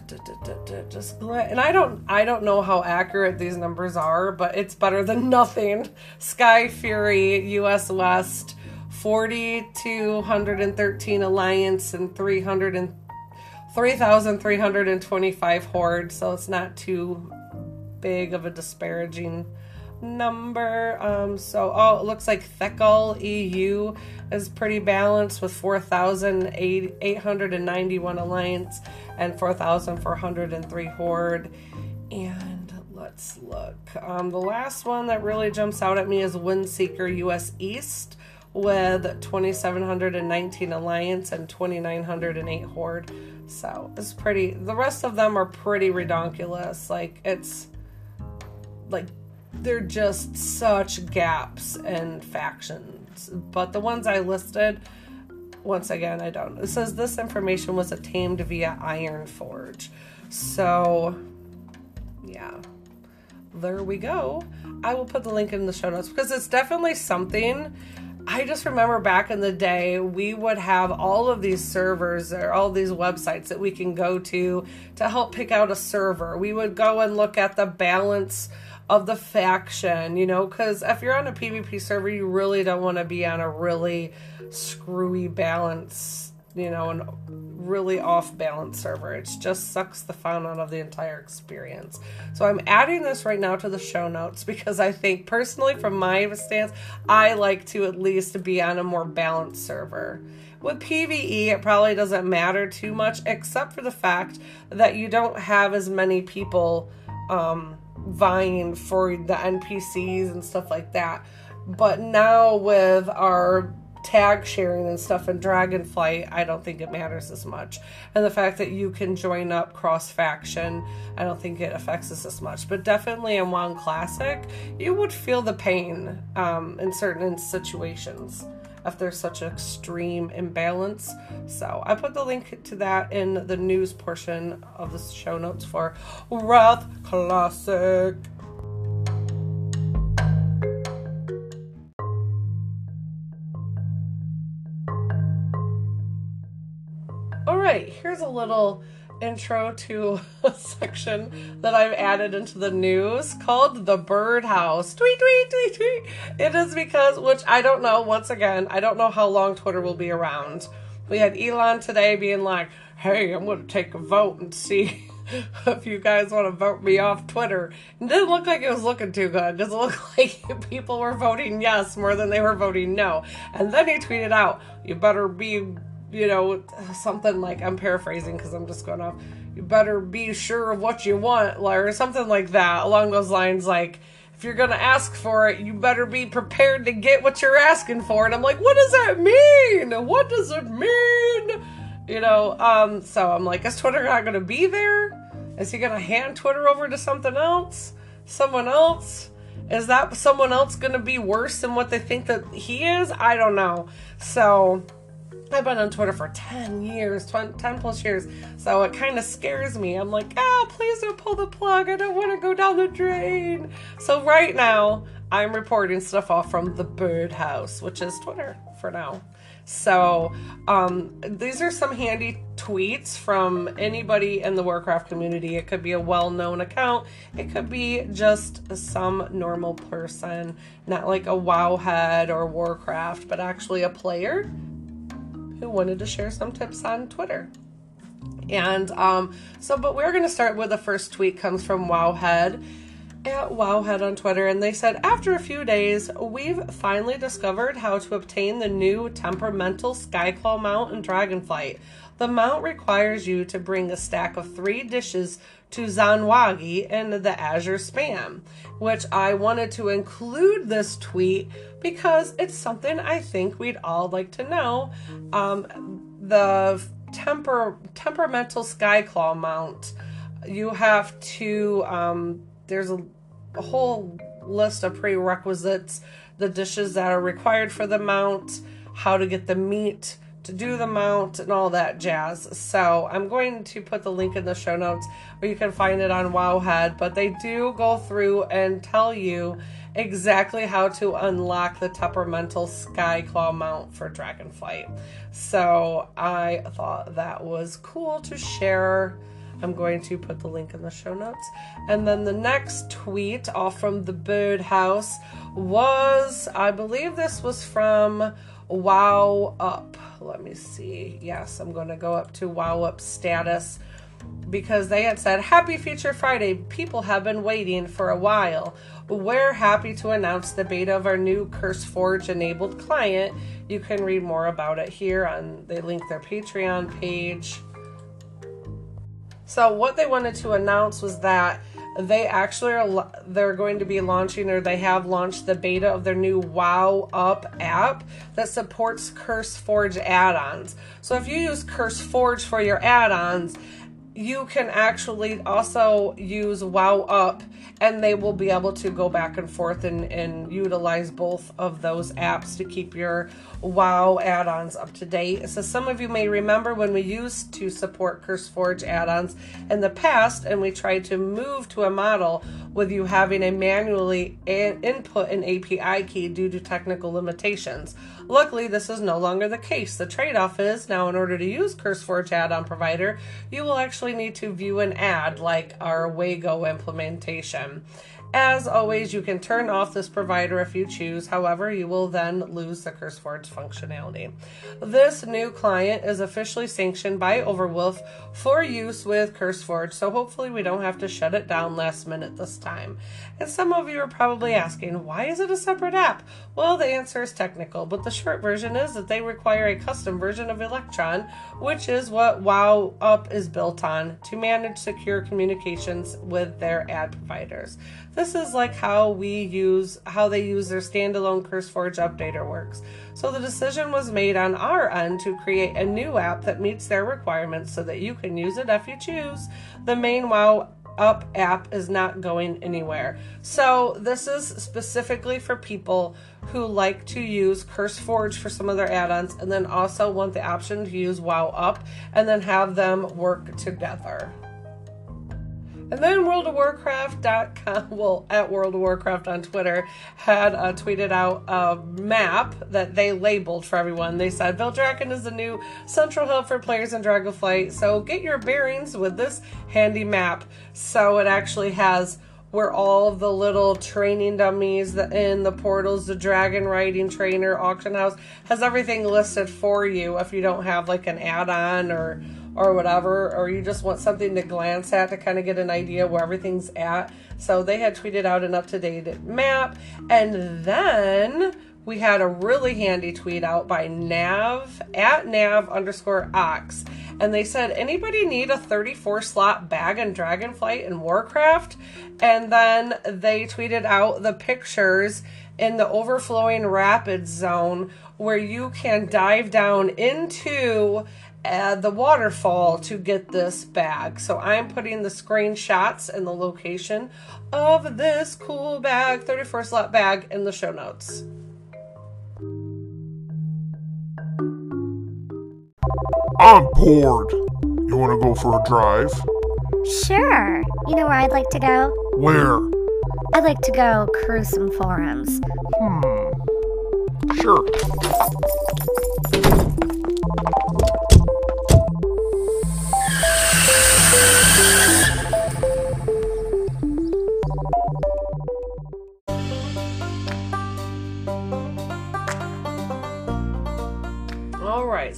just and I don't I don't know how accurate these numbers are, but it's better than nothing. Skyfury, US West, 4,213 Alliance and 300 and 3,325 Horde, so it's not too big of a disparaging number. Um, so, oh, it looks like Thekal EU is pretty balanced with 4,891 Alliance and 4,403 Horde. And let's look. Um, the last one that really jumps out at me is Windseeker US East with 2,719 Alliance and 2,908 Horde. So it's pretty. The rest of them are pretty redonkulous. Like, it's like they're just such gaps and factions. But the ones I listed, once again, I don't. It says this information was obtained via Ironforge. So, yeah. There we go. I will put the link in the show notes because it's definitely something. I just remember back in the day, we would have all of these servers or all these websites that we can go to to help pick out a server. We would go and look at the balance of the faction, you know, because if you're on a PvP server, you really don't want to be on a really screwy balance, you know, and really off balance server. It just sucks the fun out of the entire experience. So I'm adding this right now to the show notes because I think personally, from my stance, I like to at least be on a more balanced server. With PvE, it probably doesn't matter too much, except for the fact that you don't have as many people. Um, vying for the NPCs and stuff like that. But now with our tag sharing and stuff in Dragonflight, I don't think it matters as much. And the fact that you can join up cross faction, I don't think it affects us as much. But definitely in WoW Classic, you would feel the pain um, in certain situations if there's such extreme imbalance. So I put the link to that in the news portion of the show notes for Wrath Classic. All right, here's a little intro to a section that I've added into the news called the birdhouse. Tweet, tweet, tweet, tweet. It is because, which I don't know, once again, I don't know how long Twitter will be around. We had Elon today being like, hey, I'm going to take a vote and see if you guys want to vote me off Twitter. It didn't look like it was looking too good because it looked like people were voting yes more than they were voting no. And then he tweeted out, you better be you know, something like I'm paraphrasing because I'm just going off. You better be sure of what you want, or something like that, along those lines. Like, if you're gonna ask for it, you better be prepared to get what you're asking for. And I'm like, what does that mean? What does it mean? You know, um, so I'm like, is Twitter not gonna be there? Is he gonna hand Twitter over to something else? Someone else? Is that someone else gonna be worse than what they think that he is? I don't know. So I've been on Twitter for 10 years, 10 plus years, so it kind of scares me. I'm like, oh, please don't pull the plug. I don't want to go down the drain. So, right now, I'm reporting stuff off from the Birdhouse, which is Twitter for now. So, um, these are some handy tweets from anybody in the Warcraft community. It could be a well known account, it could be just some normal person, not like a Wowhead or Warcraft, but actually a player who wanted to share some tips on Twitter. And um, so, but we're going to start with the first tweet comes from Wowhead at Wowhead on Twitter, and they said, After a few days, we've finally discovered how to obtain the new temperamental Skyclaw mount in Dragonflight. The mount requires you to bring a stack of three dishes to Zon'Wogi in the Azure Span, which I wanted to include this tweet because it's something I think we'd all like to know. Um, the temper temperamental skyclaw mount, you have to. Um, there's a, a whole list of prerequisites, the dishes that are required for the mount, how to get the meat to do the mount and all that jazz. So I'm going to put the link in the show notes where you can find it on Wowhead. But they do go through and tell you exactly how to unlock the temperamental Skyclaw mount for Dragonflight. So I thought that was cool to share. I'm going to put the link in the show notes. And then the next tweet off from the Birdhouse was, I believe this was from Wow Up. Let me see. Yes, I'm going to go up to Wow Up status because they had said, Happy Future Friday. People have been waiting for a while. We're happy to announce the beta of our new CurseForge enabled client. You can read more about it here on they link their Patreon page. So what they wanted to announce was that they actually are they're going to be launching or they have launched the beta of their new wow up app that supports curseforge add-ons. So if you use curseforge for your add-ons you can actually also use wow up and they will be able to go back and forth and, and utilize both of those apps to keep your wow add-ons up to date. So some of you may remember when we used to support curseforge add-ons in the past and we tried to move to a model with you having a manually input an api key due to technical limitations. Luckily this is no longer the case. The trade-off is now in order to use curseforge add-on provider you will actually need to view an ad like our wago implementation as always, you can turn off this provider if you choose. However, you will then lose the CurseForge functionality. This new client is officially sanctioned by Overwolf for use with CurseForge, so hopefully we don't have to shut it down last minute this time. And some of you are probably asking, why is it a separate app? Well, the answer is technical, but the short version is that they require a custom version of Electron, which is what WoW Up is built on to manage secure communications with their ad providers. This is like how we use how they use their standalone CurseForge updater works. So the decision was made on our end to create a new app that meets their requirements so that you can use it if you choose. The main WoW up app is not going anywhere. So this is specifically for people who like to use CurseForge for some of their add-ons and then also want the option to use WoW Up and then have them work together. And then World of Warcraft.com, well, at World of Warcraft on Twitter, had uh, tweeted out a map that they labeled for everyone. They said Valdrakken is the new central hub for players in Dragonflight, so get your bearings with this handy map. So it actually has where all the little training dummies in the portals, the dragon riding trainer, auction house, has everything listed for you if you don't have like an add on or or whatever, or you just want something to glance at to kind of get an idea where everything's at. So they had tweeted out an up to date map. And then we had a really handy tweet out by Nav at Nav underscore Ox. And they said, anybody need a 34 slot bag in Dragonflight and Warcraft? And then they tweeted out the pictures in the overflowing rapids zone where you can dive down into uh, the waterfall to get this bag. So I'm putting the screenshots and the location of this cool bag, 34 slot bag, in the show notes. I'm bored. You want to go for a drive? Sure. You know where I'd like to go? Where? I'd like to go cruise some forums. Hmm. Sure.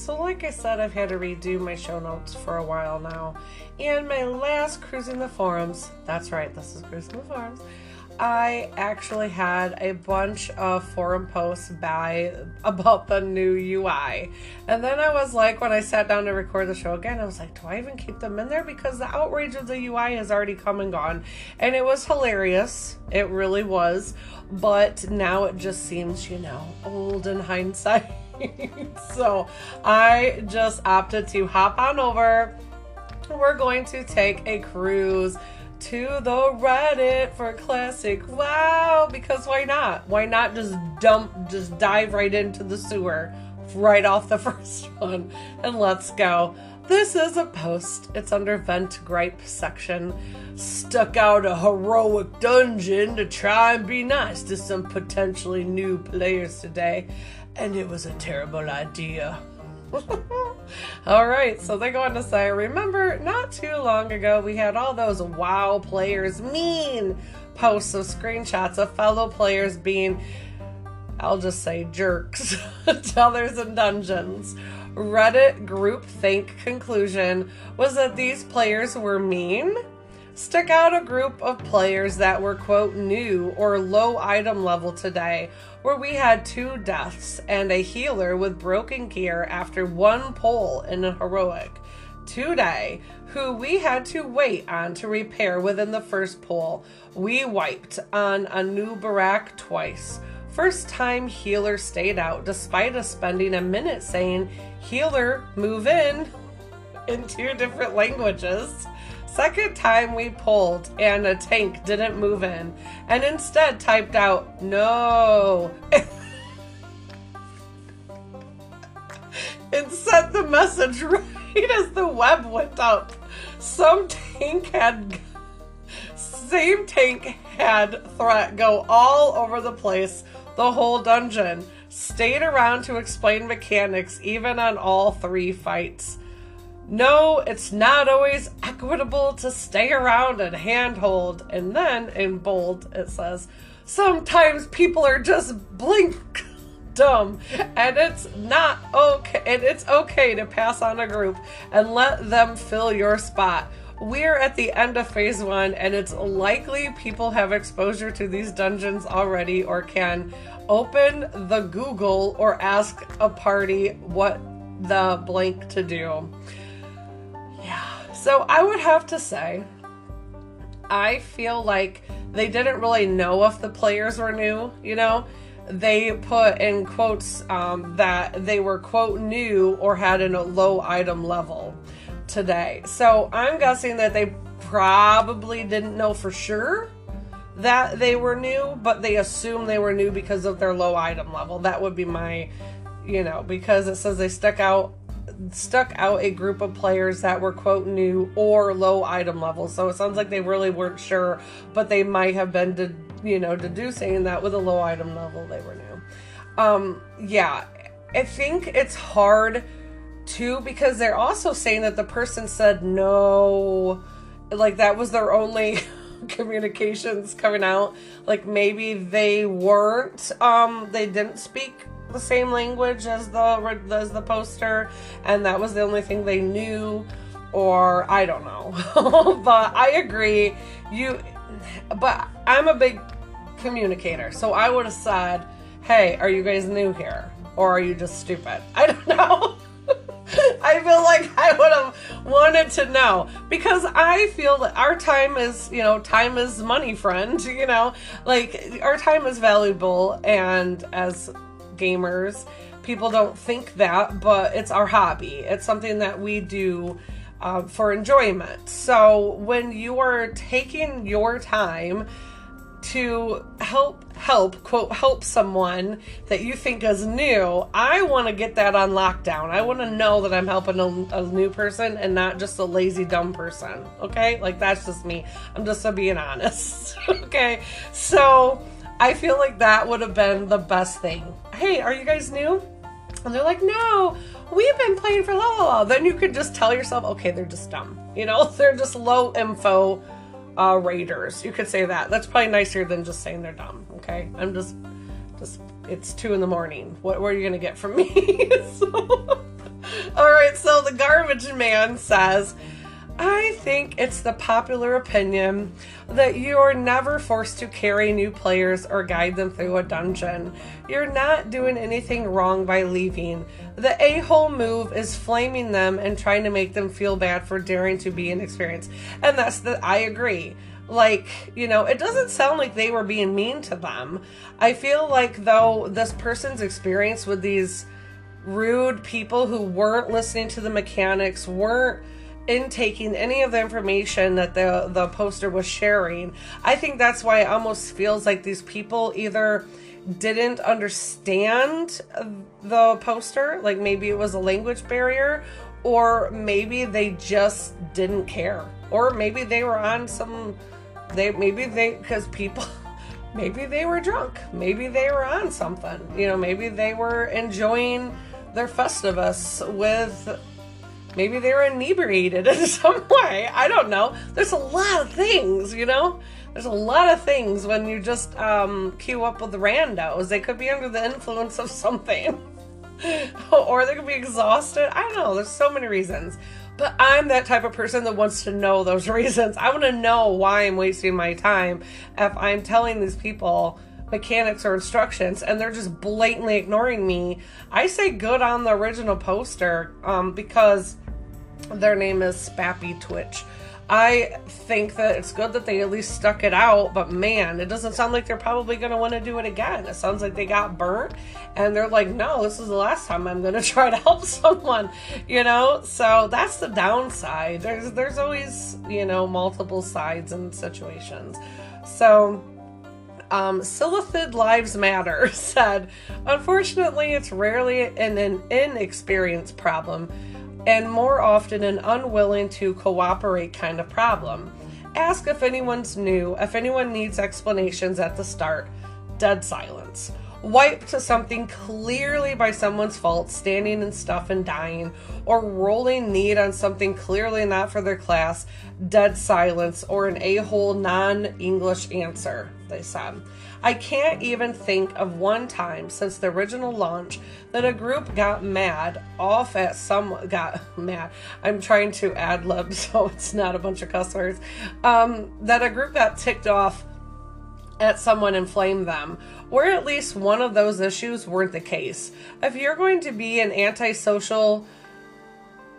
So like I said, I've had to redo my show notes for a while now. And my last Cruising the Forums, that's right, this is Cruising the Forums, I actually had a bunch of forum posts by about the new UI. And then I was like, when I sat down to record the show again, I was like, do I even keep them in there? Because the outrage of the UI has already come and gone. And it was hilarious. It really was. But now it just seems, you know, old in hindsight. so I just opted to hop on over. We're going to take a cruise to the Reddit for classic wow because why not? Why not just dump just dive right into the sewer right off the first one and let's go. This is a post. It's under vent gripe section. Stuck out a heroic dungeon to try and be nice to some potentially new players today, and it was a terrible idea. all right, so they go on to say, remember not too long ago we had all those WoW players mean posts of screenshots of fellow players being, I'll just say, jerks others in dungeons. Reddit group think conclusion was that these players were mean. Stick out a group of players that were, quote, new or low item level today, where we had two deaths and a healer with broken gear after one pull in a heroic. Today, who we had to wait on to repair within the first pull, we wiped on Anub'arak twice. First time healer stayed out despite us spending a minute saying, Healer, move in, in two different languages. Second time we pulled and a tank didn't move in and instead typed out, no. and sent the message right as the web went up. Some tank had, same tank had threat go all over the place, the whole dungeon. Stayed around to explain mechanics even on all three fights. No, it's not always equitable to stay around and handhold. And then in bold it says, sometimes people are just blink dumb and it's not okay and it's okay to pass on a group and let them fill your spot. We're at the end of phase one, and it's likely people have exposure to these dungeons already or can open the Google or ask a party what the blank to do. So I would have to say, I feel like they didn't really know if the players were new, you know? They put in quotes um, that they were, quote, new or had a low item level today. So I'm guessing that they probably didn't know for sure that they were new, but they assumed they were new because of their low item level. That would be my, you know, because it says they stuck out stuck out a group of players that were quote new or low item level. So it sounds like they really weren't sure, but they might have been, de- you know, deducing that with a low item level they were new. Um, yeah, I think it's hard too because they're also saying that the person said no, like that was their only. communications coming out like maybe they weren't um they didn't speak the same language as the as the poster, and that was the only thing they knew, or I don't know. but I agree. You, but I'm a big communicator, so I would have said, "Hey, are you guys new here, or are you just stupid?" I don't know. I feel like I would have wanted to know because I feel that our time is, you know, time is money, friend. You know, like our time is valuable, and as gamers. People don't think that, but it's our hobby. It's something that we do uh, for enjoyment. So when you are taking your time to help help quote help someone that you think is new i want to get that on lockdown i want to know that i'm helping a, a, new person and not just a lazy dumb person okay like that's just me i'm just being honest okay so I feel like that would have been the best thing. Hey, are you guys new? And they're like, no, we've been playing for la la la. Then you could just tell yourself, okay, they're just dumb. You know, they're just low info uh, raiders. You could say that. That's probably nicer than just saying they're dumb. Okay, I'm just, just it's two in the morning. What, what are you gonna get from me? so, all right. So the garbage man says I think it's the popular opinion that you are never forced to carry new players or guide them through a dungeon. You're not doing anything wrong by leaving. The a hole move is flaming them and trying to make them feel bad for daring to be inexperienced. And that's the, I agree. Like, you know, it doesn't sound like they were being mean to them. I feel like, though, this person's experience with these rude people who weren't listening to the mechanics, weren't intaking any of the information that the the poster was sharing. I think that's why it almost feels like these people either didn't understand the poster, like maybe it was a language barrier, or maybe they just didn't care, or maybe they were on some they maybe they because people maybe they were drunk, maybe they were on something, you know, maybe they were enjoying their Festivus with Maybe they were inebriated in some way. I don't know. There's a lot of things, you know? There's a lot of things when you just um, queue up with randos. They could be under the influence of something. or they could be exhausted. I don't know. There's so many reasons. But I'm that type of person that wants to know those reasons. I want to know why I'm wasting my time if I'm telling these people mechanics or instructions and they're just blatantly ignoring me. I say good on the original poster um, because their name is Spappy Twitch. I think that it's good that they at least stuck it out, but man, it doesn't sound like they're probably going to want to do it again. It sounds like they got burnt and they're like, no, this is the last time I'm going to try to help someone, you know? So that's the downside. There's there's always, you know, multiple sides and situations. So um, Silithid Lives Matter said, unfortunately, it's rarely an, an inexperienced problem and more often an unwilling to cooperate kind of problem. Ask if anyone's new, if anyone needs explanations at the start. Dead silence. Wipe to something clearly by someone's fault, standing in stuff and dying, or rolling need on something clearly not for their class. Dead silence, or an a hole non English answer, they said. I can't even think of one time since the original launch that a group got mad off at some got mad. I'm trying to ad lib so it's not a bunch of cuss words. Um, that a group got ticked off at someone and flamed them, where at least one of those issues weren't the case. If you're going to be an antisocial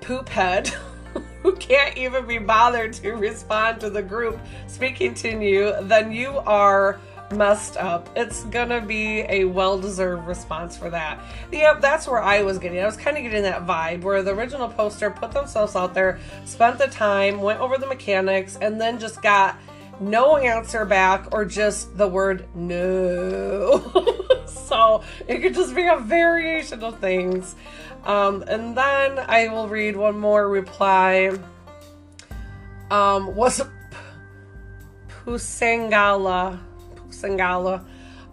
poop head who can't even be bothered to respond to the group speaking to you, then you are messed up. It's gonna be a well deserved response for that. Yep, that's where I was getting. I was kind of getting that vibe where the original poster put themselves out there, spent the time, went over the mechanics, and then just got no answer back or just the word no. so it could just be a variation of things. Um, and then I will read one more reply. Um, was Pusangala. Pusangala.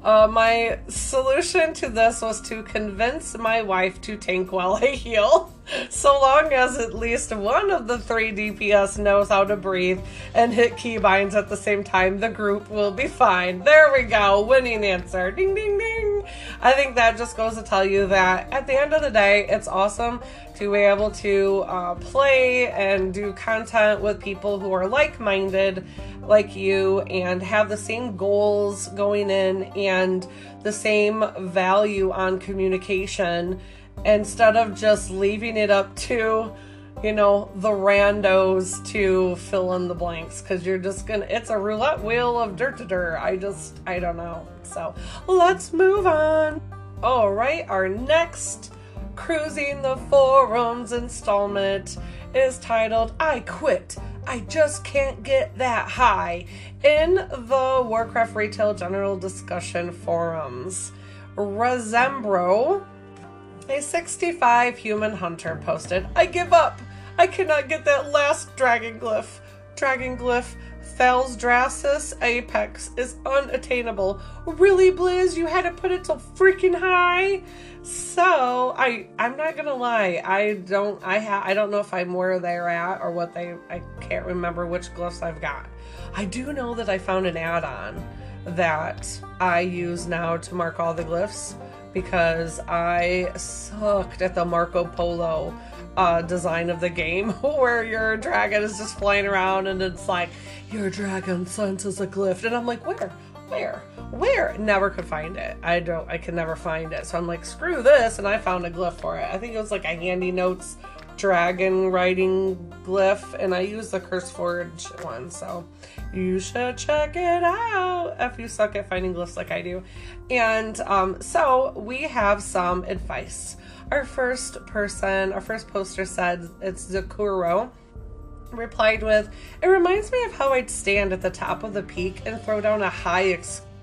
Uh, my solution to this was to convince my wife to tank while I heal. So long as at least one of the three DPS knows how to breathe and hit keybinds at the same time, the group will be fine. There we go. Winning answer. Ding, ding, ding. I think that just goes to tell you that at the end of the day, it's awesome to be able to uh, play and do content with people who are like minded like you and have the same goals going in and the same value on communication instead of just leaving it up to you know the randos to fill in the blanks because you're just gonna it's a roulette wheel of dirt to dirt. I just i don't know. So let's move on. All right our next cruising the forums installment is titled i quit. I just can't get that high in the Warcraft Retail General Discussion forums. Rezembro, a 65 human hunter, posted, I give up. I cannot get that last dragon glyph. Dragon glyph Thaldraszus Apex is unattainable. Really, Blizz? You had to put it so freaking high? So I I'm not gonna lie. I don't I ha I don't know if I'm where they're at or what they I can't remember which glyphs I've got. I do know that I found an add-on that I use now to mark all the glyphs because I sucked at the Marco Polo uh, design of the game where your dragon is just flying around and it's like your dragon senses a glyph. And I'm like where? Where? Where? Never could find it. I don't i can never find it. So i'm like screw this and i found a glyph for it. I think it was like a HandyNotes dragon riding glyph and i use the CurseForge one so you should check it out if you suck at finding glyphs like i do. And um, so we have some advice. Our first person our first poster said it's zakuro replied with, It reminds me of how I'd stand at the top of the peak and throw down a high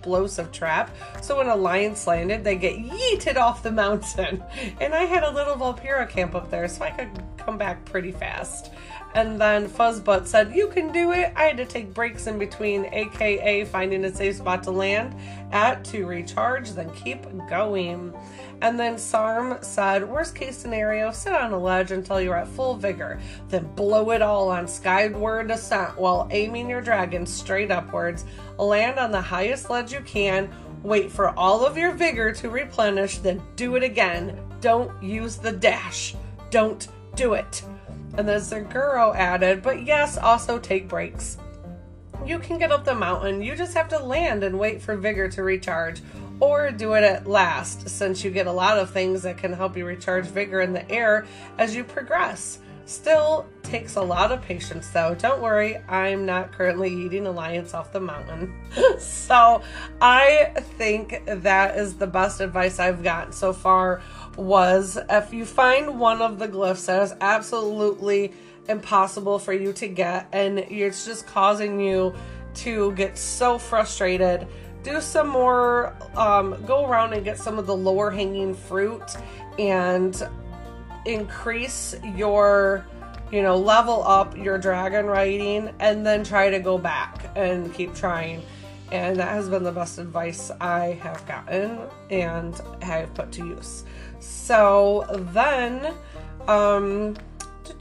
explosive trap. So when a alliance landed, they get yeeted off the mountain. And I had a little Vulpera camp up there, so I could come back pretty fast. And then Fuzzbutt said, You can do it. I had to take breaks in between, aka finding a safe spot to land at to recharge, then keep going. And then Sarm said, Worst case scenario, sit on a ledge until you're at full vigor, then blow it all on skyward ascent while aiming your dragon straight upwards. Land on the highest ledge you can. Wait for all of your vigor to replenish, then do it again. Don't use the dash. Don't do it. And then Zaguro added, but yes, also take breaks. You can get up the mountain, you just have to land and wait for vigor to recharge, or do it at last, since you get a lot of things that can help you recharge vigor in the air as you progress. Still takes a lot of patience though. Don't worry, I'm not currently eating Alliance off the mountain. so I think that is the best advice I've gotten so far was if you find one of the glyphs that is absolutely impossible for you to get and it's just causing you to get so frustrated do some more um, go around and get some of the lower hanging fruit and increase your you know level up your dragon riding and then try to go back and keep trying. And that has been the best advice i have gotten and have put to use. So then, um,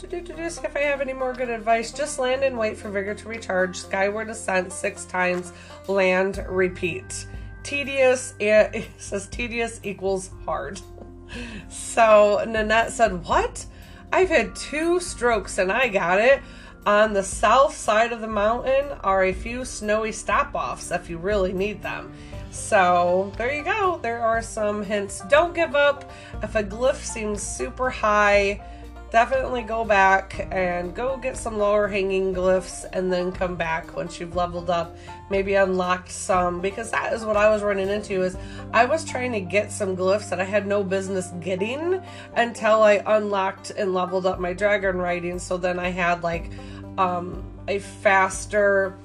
if I have any more good advice. Just land and wait for vigor to recharge. Skyward ascent six times. Land, repeat. Tedious. It says tedious equals hard. So Nanette said, "What? I've had two strokes and I got it." On the south side of the mountain are a few snowy stop offs if you really need them. So there you go. There are some hints. Don't give up. If a glyph seems super high, definitely go back and go get some lower hanging glyphs and then come back once you've leveled up. Maybe unlocked some because that is what i was running into is i was trying to get some glyphs that i had no business getting until i unlocked and leveled up my dragon riding. So then i had like um, a faster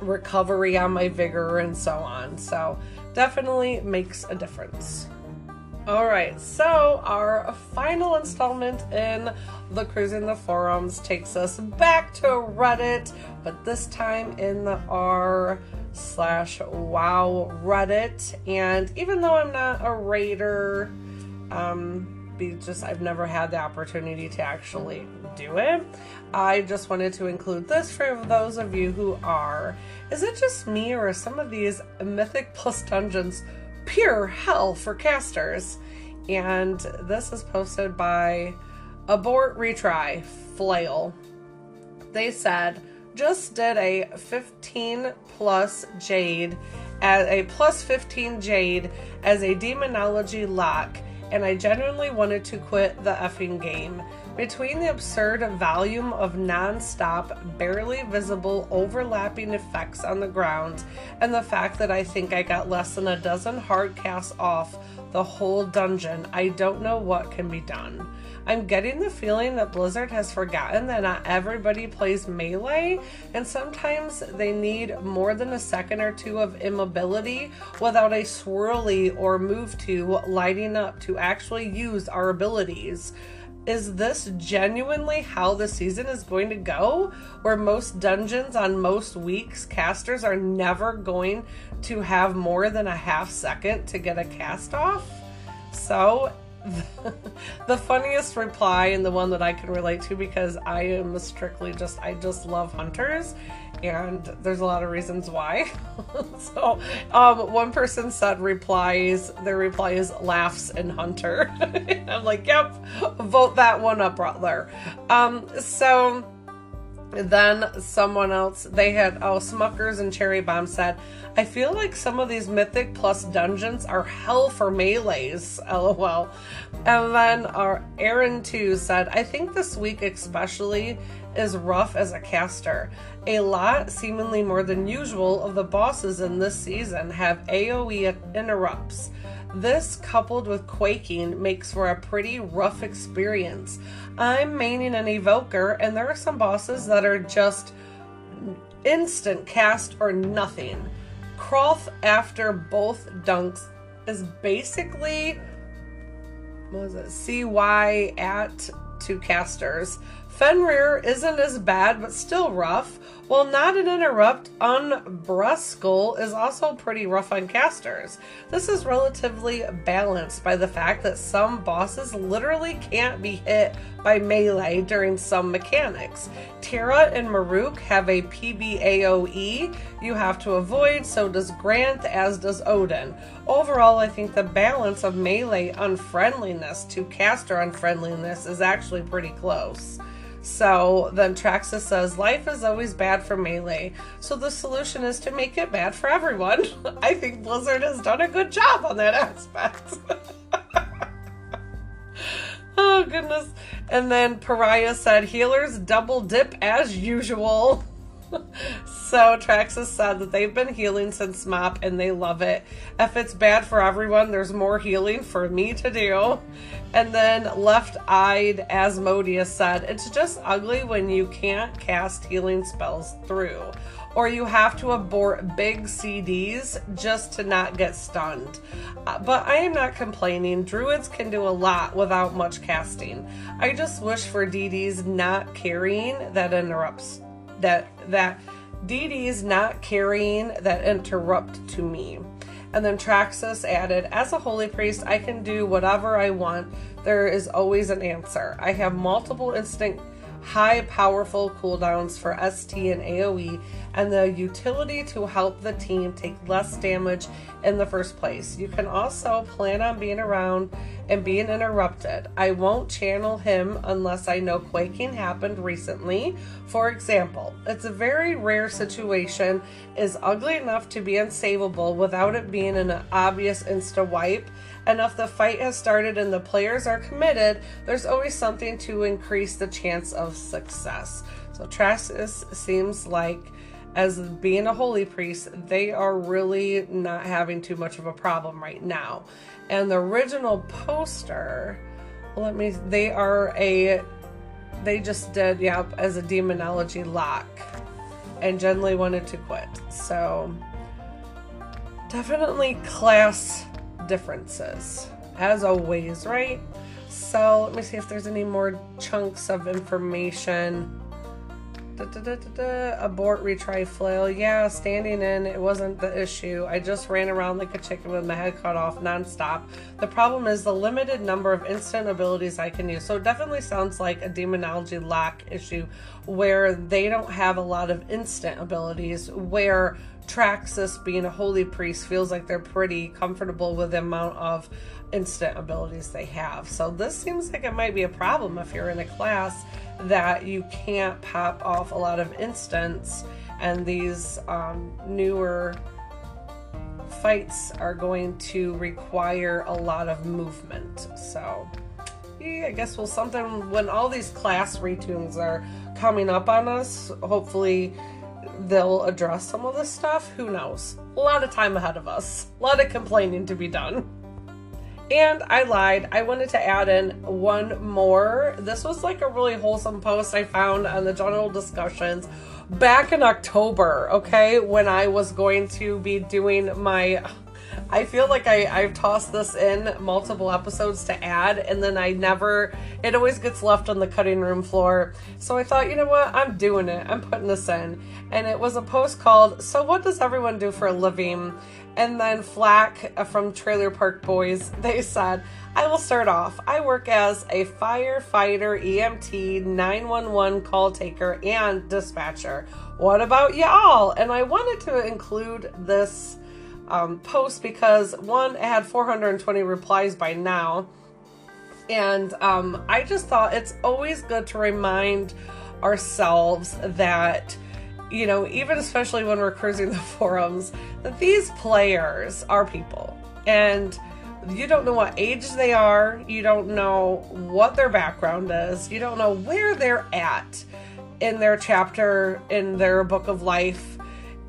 recovery on my vigor and so on. So definitely makes a difference all right, so our final installment in the Cruising the Forums takes us back to Reddit, but this time in the r slash wow Reddit. And even though I'm not a raider, um, be just I've never had the opportunity to actually do it. I just wanted to include this for those of you who are. Is it just me, or some of these Mythic Plus dungeons? Pure hell for casters. And this is posted by Abort Retry Flail. They said, just did a 15 plus Jade as a plus 15 Jade as a demonology lock, and I genuinely wanted to quit the effing game. Between the absurd volume of non stop, barely visible, overlapping effects on the ground, and the fact that I think I got less than a dozen hard casts off the whole dungeon, I don't know what can be done. I'm getting the feeling that Blizzard has forgotten that not everybody plays melee, and sometimes they need more than a second or two of immobility without a swirly or move to lighting up to actually use our abilities is this genuinely how the season is going to go? Where most dungeons on most weeks, casters are never going to have more than a half second to get a cast off? So, the funniest reply and the one that I can relate to because I am strictly just, I just love hunters and there's a lot of reasons why. so, um, one person said replies, their reply is laughs and hunter. I'm like, yep, vote that one up, Butler. Um, so then someone else, they had, oh, Smuckers and Cherry Bomb said, I feel like some of these Mythic Plus dungeons are hell for melees, lol. And then our Aaron 2 said, I think this week especially is rough as a caster. A lot, seemingly more than usual, of the bosses in this season have AoE interrupts. This, coupled with quaking, makes for a pretty rough experience. I'm maining an evoker, and there are some bosses that are just instant cast or nothing. Crawth after both dunks is basically what was it? CY at two casters. Fenryr isn't as bad, but still rough. While not an interrupt, Umbrelskul is also pretty rough on casters. This is relatively balanced by the fact that some bosses literally can't be hit by melee during some mechanics. Teera and Maruuk have a PBAOE you have to avoid, so does Grant, as does Odyn. Overall, I think the balance of melee unfriendliness to caster unfriendliness is actually pretty close. So then Traxxas says, Life is always bad for Melee, so the solution is to make it bad for everyone. I think Blizzard has done a good job on that aspect. oh, goodness. And then Pariah said, Healers double dip as usual. So Traxxas said that they've been healing since MOP and they love it. If it's bad for everyone, there's more healing for me to do. And then left-eyed Asmodeus said, It's just ugly when you can't cast healing spells through. Or you have to abort big CDs just to not get stunned. Uh, but I am not complaining. Druids can do a lot without much casting. I just wish for DDs not carrying that interrupts that that DDs not carrying that interrupt to me. And then Traxxas added, As a holy priest, I can do whatever I want. There is always an answer. I have multiple instant high powerful cooldowns for ST and AoE and the utility to help the team take less damage in the first place. You can also plan on being around and being interrupted. I won't channel him unless I know quaking happened recently. For example, it's a very rare situation is ugly enough to be unsavable without it being an obvious insta wipe. And if the fight has started and the players are committed, there's always something to increase the chance of success. So Traxxas seems like as being a holy priest, they are really not having too much of a problem right now. And the original poster, let me, they are a, they just did, yep, as a demonology lock. And generally wanted to quit. So, definitely class differences, as always, right? So, let me see if there's any more chunks of information. Da, da, da. Abort, retry, flail. Yeah, standing in, it wasn't the issue. I just ran around like a chicken with my head cut off nonstop. The problem is the limited number of instant abilities I can use. So it definitely sounds like a demonology lock issue where they don't have a lot of instant abilities, where Traxxas, being a holy priest, feels like they're pretty comfortable with the amount of instant abilities they have. So this seems like it might be a problem if you're in a class that you can't pop off a lot of instants, and these um, newer fights are going to require a lot of movement. So, yeah, I guess we'll something when all these class retunes are coming up on us, hopefully they'll address some of this stuff. Who knows? A lot of time ahead of us, a lot of complaining to be done. And I lied. I wanted to add in one more. This was like a really wholesome post I found on the general discussions back in October, okay, when I was going to be doing my. I feel like I, I've tossed this in multiple episodes to add, and then I never, it always gets left on the cutting room floor. So I thought, you know what, I'm doing it. I'm putting this in. And it was a post called, So What Does Everyone Do for a Living? And then Flack uh, from Trailer Park Boys, they said, I will start off. I work as a firefighter, EMT, 911 call taker, and dispatcher. What about y'all? And I wanted to include this um, post because one, it had 420 replies by now. And um, I just thought it's always good to remind ourselves that you know, even especially when we're cruising the forums, that these players are people. And you don't know what age they are, you don't know what their background is, you don't know where they're at in their chapter, in their book of life.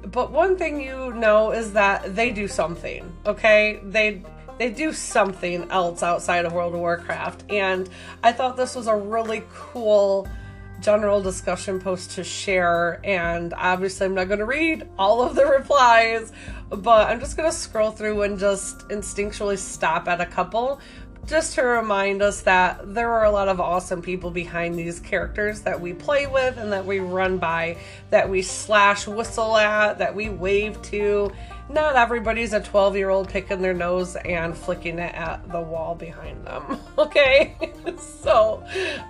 But one thing you know is that they do something, okay? They they do something else outside of World of Warcraft. And I thought this was a really cool general discussion post to share. And obviously, I'm not going to read all of the replies, but I'm just going to scroll through and just instinctually stop at a couple just to remind us that there are a lot of awesome people behind these characters that we play with and that we run by, that we slash whistle at, that we wave to, not everybody's a 12 year old picking their nose and flicking it at the wall behind them. Okay? so,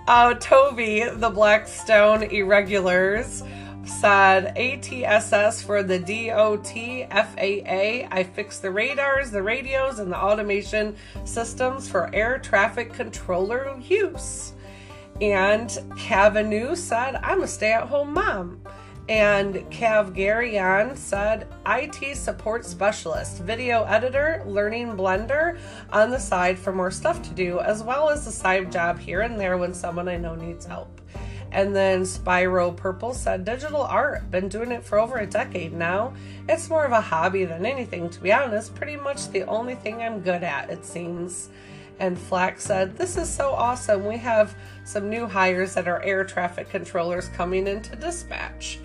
uh, Toby, the Blackstone Irregulars, said ATSS for the DOT FAA. I fixed the radars, the radios, and the automation systems for air traffic controller use. And Cavanu said, I'm a stay at home mom. And Cav Garyon said, IT support specialist, video editor, learning Blender on the side for more stuff to do, as well as a side job here and there when someone I know needs help. And then Spyro Purple said, digital art, been doing it for over a decade now. It's more of a hobby than anything, to be honest. Pretty much the only thing I'm good at, it seems. And Flack said, This is so awesome. We have some new hires that are air traffic controllers coming into dispatch.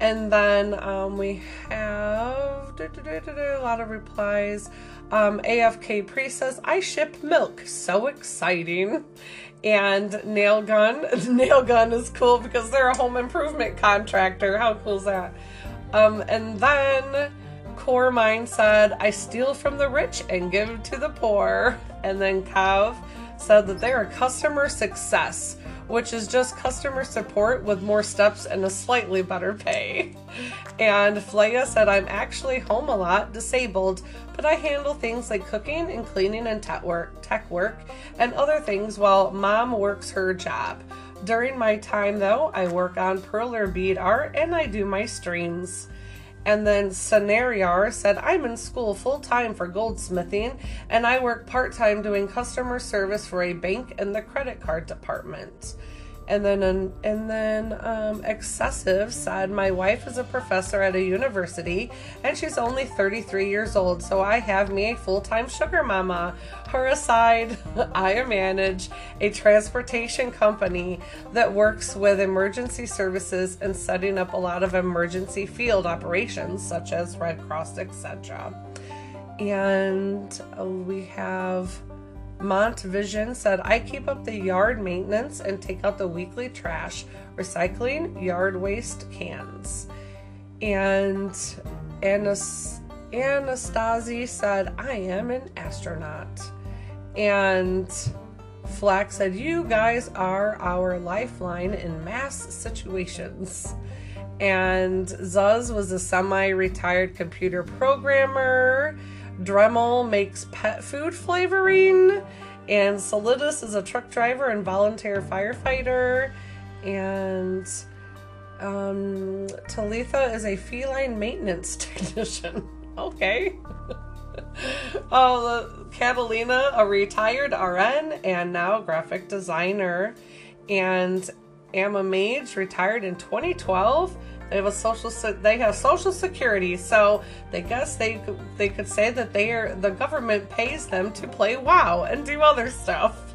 And then um, we have a lot of replies. Um, AFK Pre says, I ship milk. So exciting. And Nail Gun. Nail Gun is cool because they're a home improvement contractor. How cool is that? Um, and then Core Mind said, I steal from the rich and give to the poor. And then Kav said that they're a customer success which is just customer support with more steps and a slightly better pay. And Flea said, I'm actually home a lot, disabled, but I handle things like cooking and cleaning and tech work, tech work and other things while mom works her job. During my time, though, I work on perler bead art and I do my streams. And then Scenariar said, I'm in school full time for goldsmithing and I work part time doing customer service for a bank in the credit card department. And then and then um, excessive said my wife is a professor at a university and she's only 33 years old, so I have me a full-time sugar mama. Her aside, I manage a transportation company that works with emergency services and setting up a lot of emergency field operations such as Red Cross, etc. And we have Mont Vision said, I keep up the yard maintenance and take out the weekly trash, recycling yard waste cans. And Anas- Anastasi said, I am an astronaut. And Flack said, You guys are our lifeline in mass situations. And Zuz was a semi retired computer programmer. Dremel makes pet food flavoring, and Solidus is a truck driver and volunteer firefighter, and um, Talitha is a feline maintenance technician. okay. oh, Catalina, a retired RN and now graphic designer, and Amma Mage retired in 2012 they have a social. They have social security, so they guess they they could say that they are the government pays them to play WoW and do other stuff.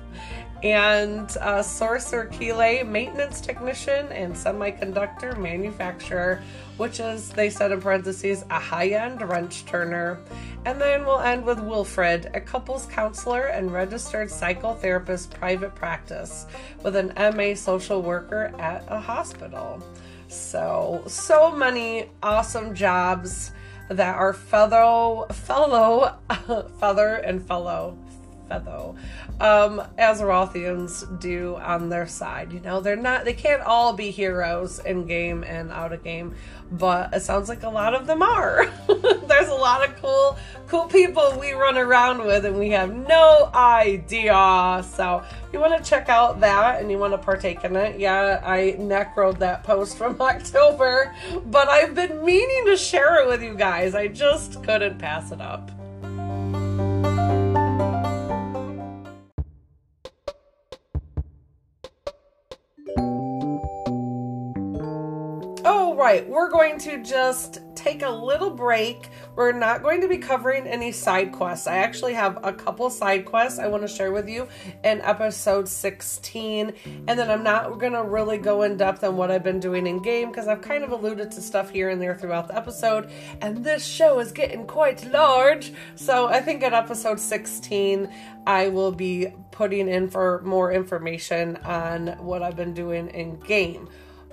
And uh, Sorcerer Kile, maintenance technician and semiconductor manufacturer, which is they said in parentheses a high-end wrench turner. And then we'll end with Wilfred, a couples counselor and registered psychotherapist private practice with an MA social worker at a hospital. So, so many awesome jobs that our fellow, fellow, feather and fellow, fellow, um, Azerothians do on their side. You know, they're not, they can't all be heroes in game and out of game, but it sounds like a lot of them are. There's a lot of cool, cool people we run around with and we have no idea. So you want to check out that and you want to partake in it. Yeah, I necroed that post from October, but I've been meaning to share it with you guys. I just couldn't pass it up. Right, we're going to just take a little break. We're not going to be covering any side quests. I actually have a couple side quests I want to share with you in episode 16. And then I'm not going to really go in depth on what I've been doing in game because I've kind of alluded to stuff here and there throughout the episode. And this show is getting quite large. So I think in episode 16, I will be putting in for more information on what I've been doing in game.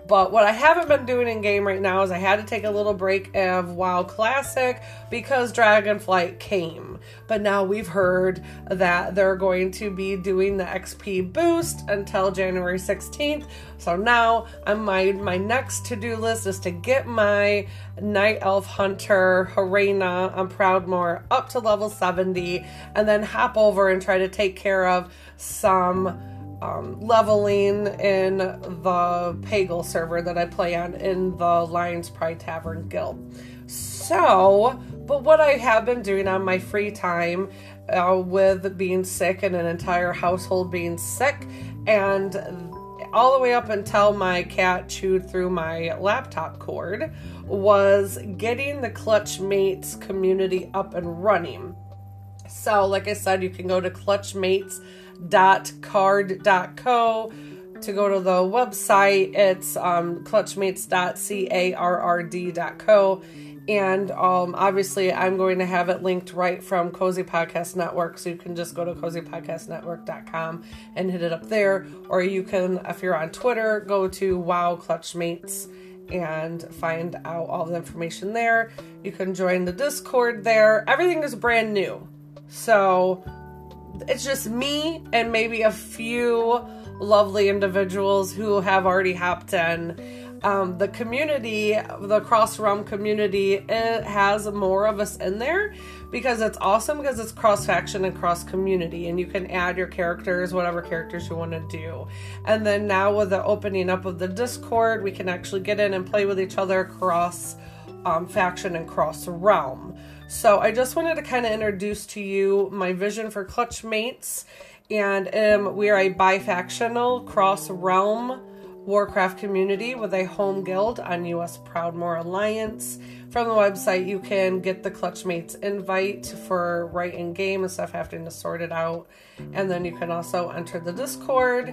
But what I haven't been doing in game right now is I had to take a little break of WoW Classic because Dragonflight came. But now we've heard that they're going to be doing the XP boost until January 16th. So now I'm my my next to-do list is to get my Night Elf Hunter Harainna on Proudmoore up to level 70 and then hop over and try to take care of some um, leveling in the Pagle server that I play on in the Lions Pride Tavern Guild. So, but what I have been doing on my free time uh, with being sick and an entire household being sick, and all the way up until my cat chewed through my laptop cord, was getting the Clutch Mates community up and running. So, like I said, you can go to Clutch Mates clutchmates.carrd.co to go to the website. It's um, clutchmates.carrd.co. And um, obviously, I'm going to have it linked right from Cozy Podcast Network. So you can just go to cozypodcastnetwork.com and hit it up there. Or you can, if you're on Twitter, go to Wow Clutchmates and find out all the information there. You can join the Discord there. Everything is brand new. So it's just me and maybe a few lovely individuals who have already hopped in. Um, the community, the cross realm community, it has more of us in there because it's awesome because it's cross faction and cross community, and you can add your characters, whatever characters you want to do. And then now with the opening up of the Discord, we can actually get in and play with each other cross um, faction and cross realm. So I just wanted to kind of introduce to you my vision for Clutch Mates, and um, we are a bifactional cross realm Warcraft community with a home guild on US Proudmoore Alliance. From the website, you can get the Clutchmates invite for right in game and stuff, having to sort it out. And then you can also enter the Discord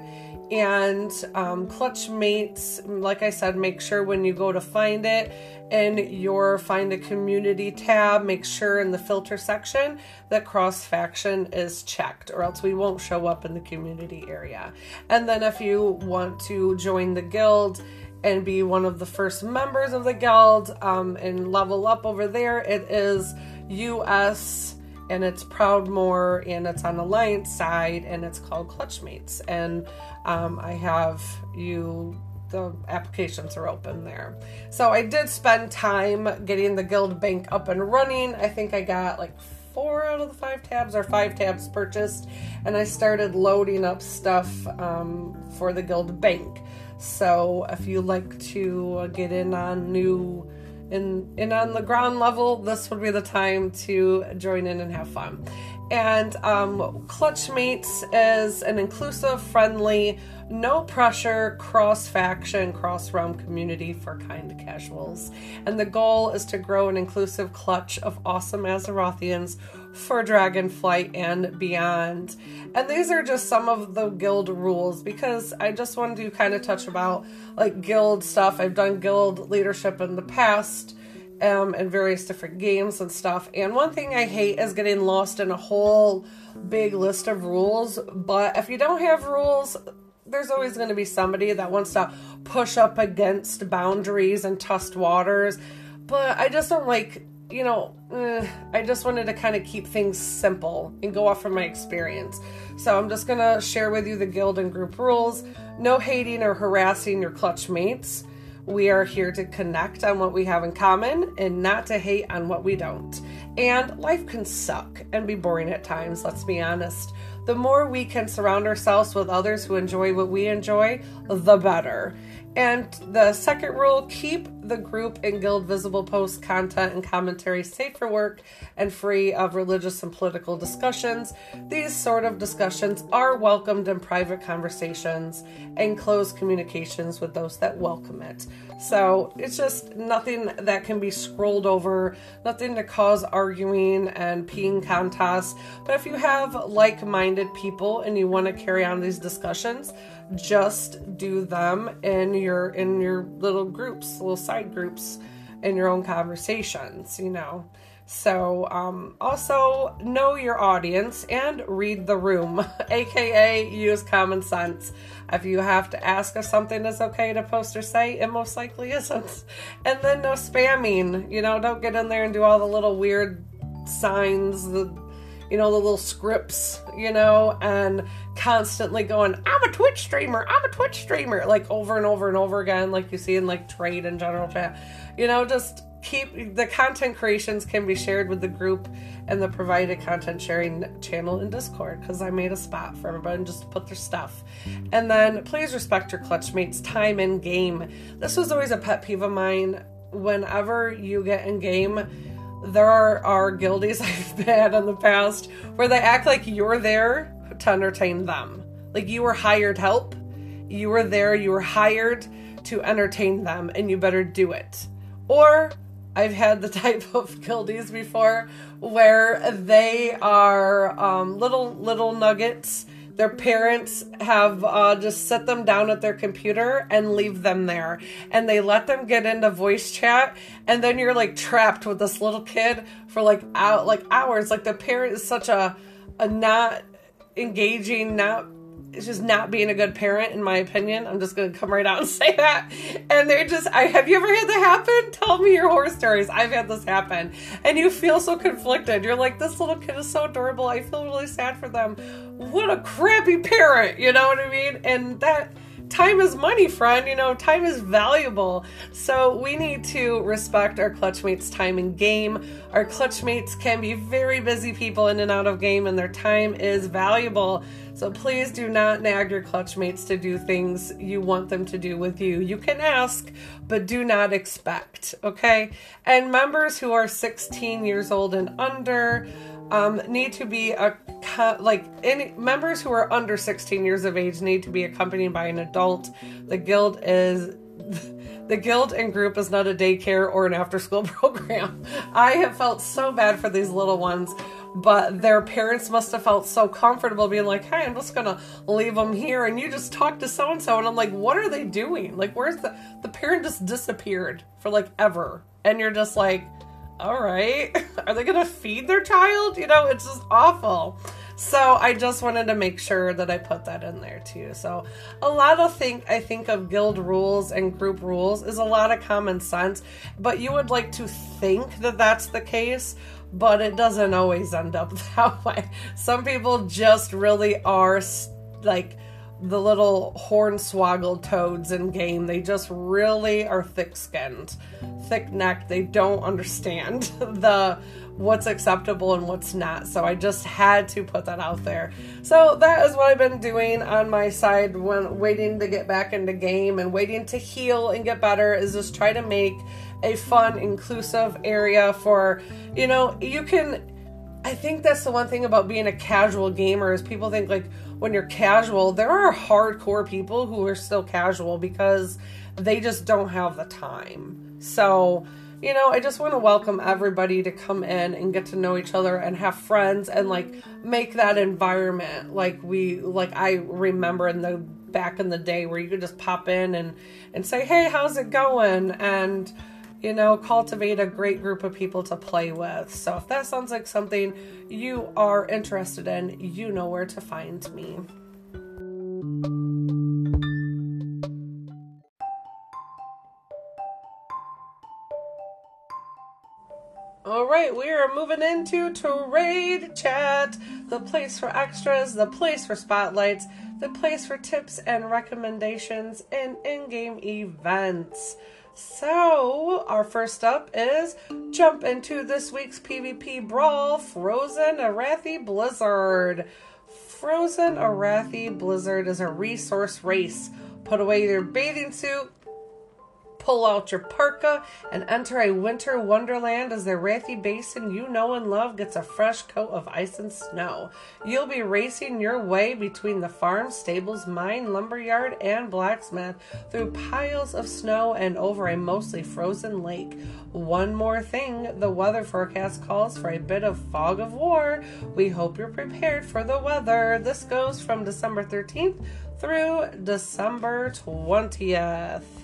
and um, Clutchmates. Like I said, make sure when you go to find it in your find a community tab, make sure in the filter section that cross faction is checked, or else we won't show up in the community area. And then if you want to join the guild, and be one of the first members of the guild um, and level up over there. It is US and it's Proudmoore and it's on Alliance side and it's called Clutchmates. And um, I have you, the applications are open there. So I did spend time getting the guild bank up and running. I think I got like four out of the five tabs or five tabs purchased and I started loading up stuff um, for the guild bank. So if you like to get in on new in in on the ground level, this would be the time to join in and have fun. And um, Clutchmates is an inclusive, friendly, no pressure, cross faction, cross realm community for kind casuals. And the goal is to grow an inclusive clutch of awesome Azerothians for Dragonflight and beyond. And these are just some of the guild rules because I just wanted to kind of touch about like guild stuff. I've done guild leadership in the past um, and various different games and stuff. And one thing I hate is getting lost in a whole big list of rules. But if you don't have rules, there's always going to be somebody that wants to push up against boundaries and test waters. But I just don't like you know, eh, I just wanted to kind of keep things simple and go off from my experience. So I'm just gonna share with you the guild and group rules. No hating or harassing your clutch mates. We are here to connect on what we have in common and not to hate on what we don't. And life can suck and be boring at times, let's be honest. The more we can surround ourselves with others who enjoy what we enjoy, the better. And the second rule keep the group and guild visible post content and commentary safe for work and free of religious and political discussions. These sort of discussions are welcomed in private conversations and closed communications with those that welcome it. So it's just nothing that can be scrolled over, nothing to cause arguing and peeing contests. But if you have like minded people and you want to carry on these discussions, just do them in your in your little groups, little side groups in your own conversations, you know. So, um, also know your audience and read the room, aka use common sense. If you have to ask if something is okay to post or say, it most likely isn't. And then no spamming, you know, don't get in there and do all the little weird signs, the you know, the little scripts, you know, and constantly going, I'm a Twitch streamer, I'm a Twitch streamer, like over and over and over again, like you see in like trade and general chat. You know, just keep the content creations can be shared with the group and the provided content sharing channel in Discord because I made a spot for everybody just to put their stuff. And then please respect your clutch mate's time in game. This was always a pet peeve of mine. Whenever you get in game, there are, guildies I've had in the past where they act like you're there to entertain them. Like you were hired help. You were there, you were hired to entertain them, and you better do it. Or I've had the type of guildies before where they are um, little little nuggets their parents have uh, just set them down at their computer and leave them there. And they let them get into voice chat. And then you're like trapped with this little kid for like out like hours. Like the parent is such a, a not engaging, not it's just not being a good parent in my opinion. I'm just gonna come right out and say that. And they're just i have you ever had that happen? Tell me your horror stories. I've had this happen. And you feel so conflicted. You're like this little kid is so adorable. I feel really sad for them. What a crappy parent you know what i mean? And that time is money, friend. You know, time is valuable. So we need to respect our clutch mates' time in game. Our clutch mates can be very busy people in and out of game, and their time is valuable. So please do not nag your clutch mates to do things you want them to do with you. You can ask, but do not expect, okay? And members who are 16 years old and under, um, need to be a like any members who are under 16 years of age need to be accompanied by an adult. The guild is the guild and group is not a daycare or an after school program. I have felt so bad for these little ones, but their parents must have felt so comfortable being like, "Hey, I'm just gonna leave them here, and you just talk to so and so." And I'm like, "What are they doing? Like, where's the the parent just disappeared for like ever?" And you're just like all right, are they gonna feed their child? You know, it's just awful. So I just wanted to make sure that I put that in there too. So a lot of think I think of guild rules and group rules is a lot of common sense, but you would like to think that that's the case, but it doesn't always end up that way. Some people just really are like the little hornswoggled toads in game. They just really are thick skinned, thick necked. They don't understand the what's acceptable and what's not. So I just had to put that out there. So that is what I've been doing on my side when waiting to get back into game and waiting to heal and get better is just try to make a fun, inclusive area for, you know, you can I think that's the one thing about being a casual gamer is people think like when you're casual, there are hardcore people who are still casual because they just don't have the time. So, you know, I just want to welcome everybody to come in and get to know each other and have friends and like make that environment like we like I remember in the back in the day where you could just pop in and and say, "Hey, how's it going?" and you know, cultivate a great group of people to play with. So if that sounds like something you are interested in, you know where to find me. All right, we are moving into Trade Chat, the place for extras, the place for spotlights, the place for tips and recommendations in in game events. So, our first up is jump into this week's PvP Brawl Frozen Arathi Blizzard. Frozen Arathi Blizzard is a resource race. Put away your bathing suit, Pull out your parka and enter a winter wonderland as the Arathi Basin you know and love gets a fresh coat of ice and snow. You'll be racing your way between the farm, stables, mine, lumberyard, and blacksmith through piles of snow and over a mostly frozen lake. One more thing the weather forecast calls for a bit of fog of war. We hope you're prepared for the weather. This goes from December 13th through December 20th.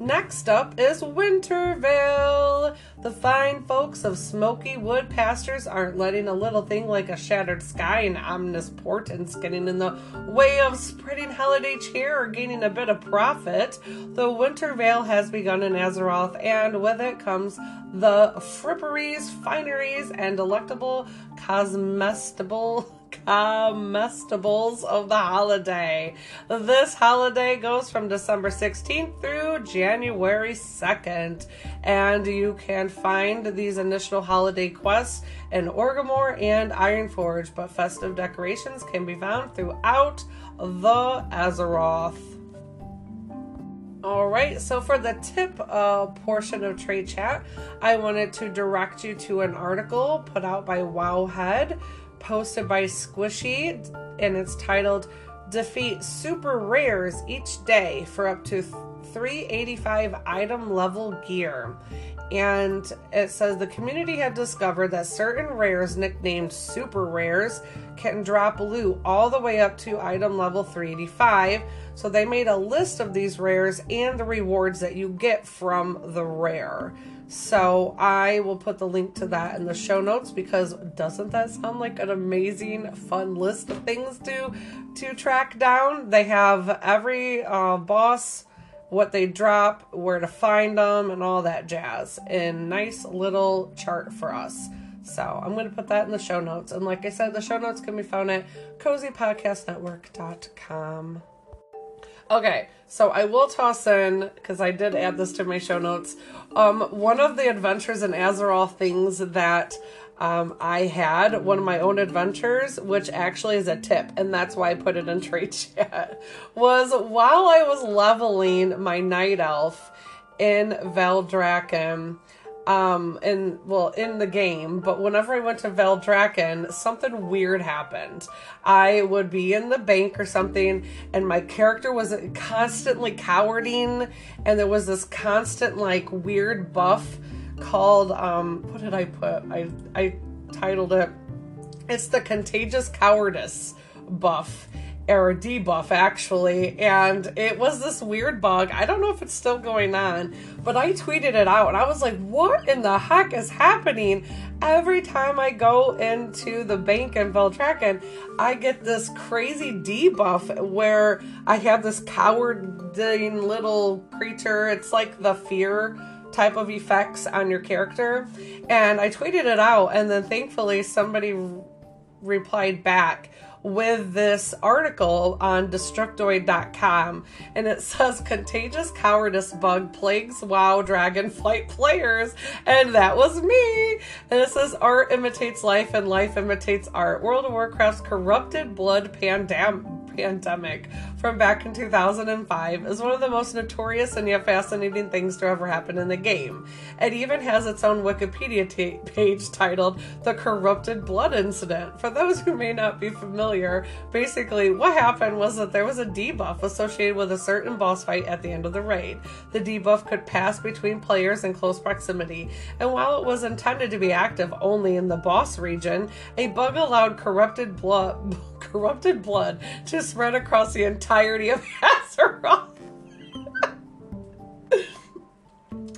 Next up is Winter Veil. The fine folks of Smokywood Pastures aren't letting a little thing like a shattered sky and ominous portents getting in the way of spreading holiday cheer or gaining a bit of profit. The Winter Veil has begun in Azeroth, and with it comes the fripperies, fineries, and delectable cosmestible comestibles of the holiday. This holiday goes from December 16th through January 2nd, and you can find these initial holiday quests in Orgrimmar and Ironforge, but festive decorations can be found throughout the Azeroth. All right, so for the tip uh, portion of Trade Chat, I wanted to direct you to an article put out by Wowhead posted by Squishy, and it's titled Defeat Super Rares Each Day for up to 385 item level gear. And it says the community had discovered that certain rares, nicknamed super rares, can drop loot all the way up to item level 385. So they made a list of these rares and the rewards that you get from the rare. So I will put the link to that in the show notes because doesn't that sound like an amazing, fun list of things to to track down? They have every uh, boss, what they drop, where to find them, and all that jazz in nice little chart for us. So I'm going to put that in the show notes. And like I said, the show notes can be found at cozypodcastnetwork.com. Okay, so I will toss in because I did add this to my show notes. Um, one of the adventures in Azeroth things that um, I had, one of my own adventures, which actually is a tip, and that's why I put it in trade chat, was while I was leveling my night elf in Valdrakken um in well in the game but whenever i went to Valdrakken, something weird happened. I would be in the bank or something and my character was constantly cowarding and there was this constant like weird buff called um what did i put? I i titled it it's the contagious cowardice buff or debuff actually and it was this weird bug. I don't know if it's still going on but i tweeted it out and i was like what in the heck is happening? Every time i go into the bank in Valdrakken, i get this crazy debuff where i have this cowarding little creature. It's like the fear type of effects on your character. And i tweeted it out and then thankfully somebody replied back with this article on Destructoid.com, and it says contagious cowardice bug plagues WoW Dragonflight players, and that was me. And it says art imitates life, and life imitates art. World of Warcraft's corrupted blood pandem- pandemic from back in 2005 is one of the most notorious and yet fascinating things to ever happen in the game. It even has its own Wikipedia t- page titled The Corrupted Blood Incident. For those who may not be familiar, basically what happened was that there was a debuff associated with a certain boss fight at the end of the raid. The debuff could pass between players in close proximity, and while it was intended to be active only in the boss region, a bug allowed corrupted blood corrupted blood to spread across the entirety of Azeroth.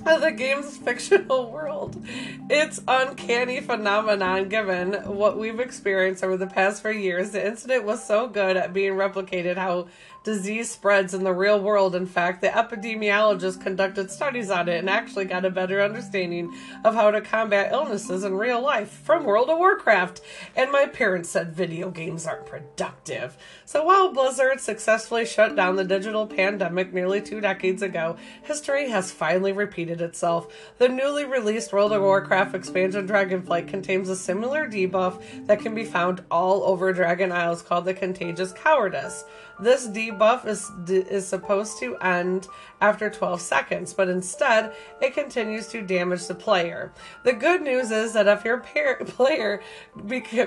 the game's fictional world. It's uncanny phenomenon given what we've experienced over the past few years. The incident was so good at being replicated how disease spreads in the real world. In fact, the epidemiologists conducted studies on it and actually got a better understanding of how to combat illnesses in real life from World of Warcraft. And my parents said video games aren't productive. So while Blizzard successfully shut down the digital pandemic nearly two decades ago, history has finally repeated itself. The newly released World of Warcraft expansion Dragonflight contains a similar debuff that can be found all over Dragon Isles called the Contagious Cowardice. This debuff is is supposed to end after 12 seconds, but instead it continues to damage the player. The good news is that if your player,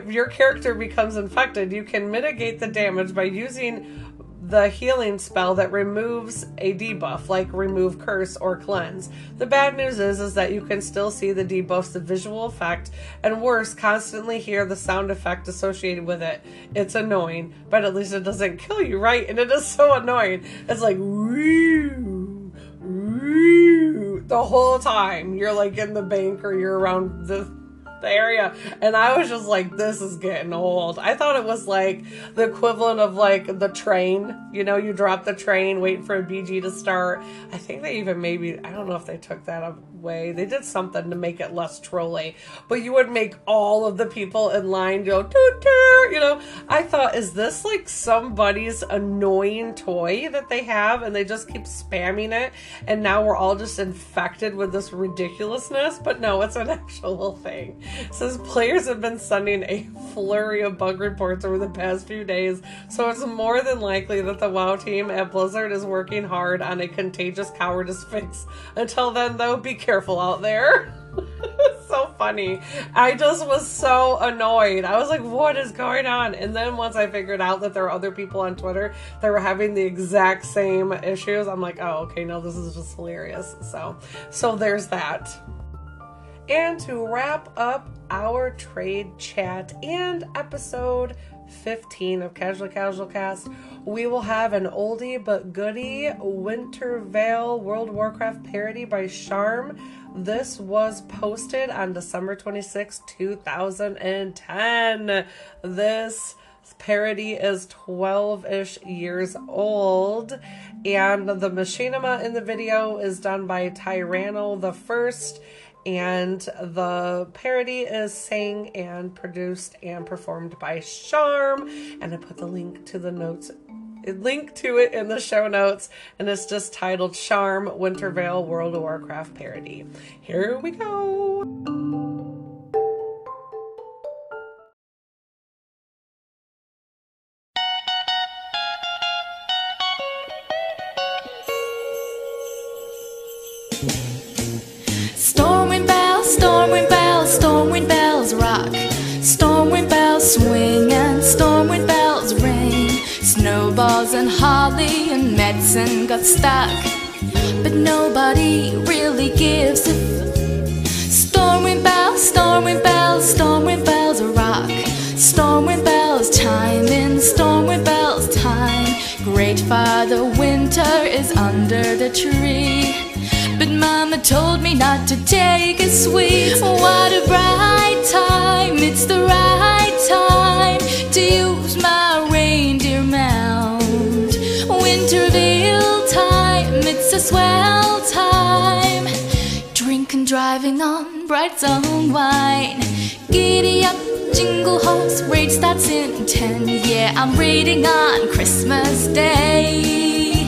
your character becomes infected, you can mitigate the damage by using the healing spell that removes a debuff, like remove curse or cleanse. The bad news is, is that you can still see the debuff's the visual effect, and worse, constantly hear the sound effect associated with it. It's annoying, but at least it doesn't kill you, right? And it is so annoying. It's like woo, woo, the whole time you're like in the bank or you're around the the area. And I was just like, this is getting old. I thought it was like the equivalent of like the train. You know, you drop the train, wait for a BG to start. I think they even maybe, I don't know if they took that away. They did something to make it less trolly. But you would make all of the people in line go, toot toot. You know, I thought, is this like somebody's annoying toy that they have and they just keep spamming it? And now we're all just infected with this ridiculousness. But no, it's an actual thing says players have been sending a flurry of bug reports over the past few days, so it's more than likely that the WoW team at Blizzard is working hard on a contagious cowardice fix. Until then, though, be careful out there. so funny. I just was so annoyed. I was like, what is going on? And then once I figured out that there were other people on Twitter that were having the exact same issues, I'm like, oh, okay, no, this is just hilarious. So, so there's that. And to wrap up our trade chat and episode 15 of Casually Casual Cast, we will have an oldie but goodie Winter Veil World Warcraft parody by Charm. This was posted on December 26, 2010. This parody is 12 ish years old, and the machinima in the video is done by Tyranno the First and the parody is sang and produced and performed by Charm. And I put the link to the notes, link to it in the show notes, and it's just titled Charm Winter Veil World of Warcraft parody. Here we go. And got stuck, but nobody really gives a. Stormwind bells, stormwind bells, stormwind bells rock. Stormwind bells time in stormwind bells time. Great Father Winter is under the tree. But Mama told me not to take a sweet. What a bright time! It's the right time to use my a swell time. Drinking, driving on bright zone wine. Giddy up, jingle horse, raid starts in ten. Yeah, I'm raiding on Christmas Day.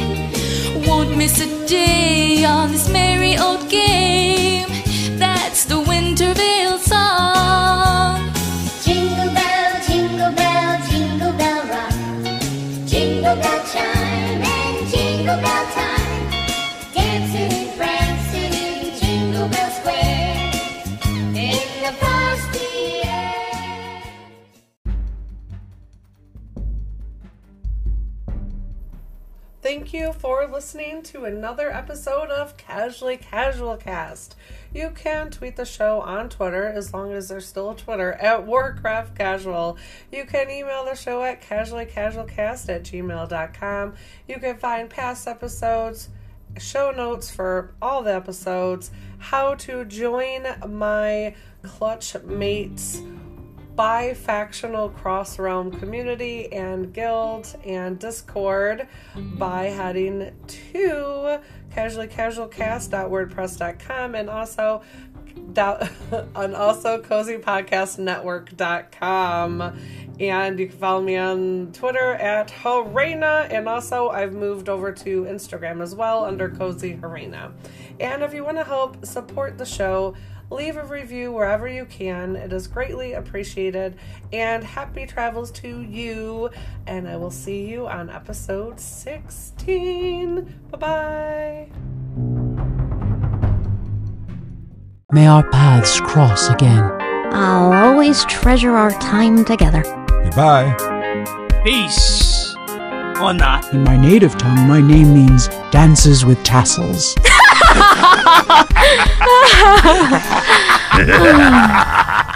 Won't miss a day on this merry old game. That's the Winter Veil song. Jingle bell, jingle bell, jingle bell rock. Jingle bell chime and jingle bell Thank you for listening to another episode of Casually Casual Cast. You can tweet the show on Twitter as long as there's still a Twitter at Warcraft Casual. You can email the show at casuallycasualcast at gmail.com. You can find past episodes, show notes for all the episodes, how to join my Clutch Mates bi-factional cross-realm community and guild and discord by heading to casuallycasualcast.wordpress.com and also and also cozypodcastnetwork.com and you can follow me on Twitter at Harainna and also I've moved over to Instagram as well under Cozy Harainna. And if you want to help support the show, leave a review wherever you can. It is greatly appreciated. And happy travels to you. And I will see you on episode 16. Bye bye. May our paths cross again. I'll always treasure our time together. Goodbye. Peace. Or not. In my native tongue, my name means dances with tassels. ハハハハ!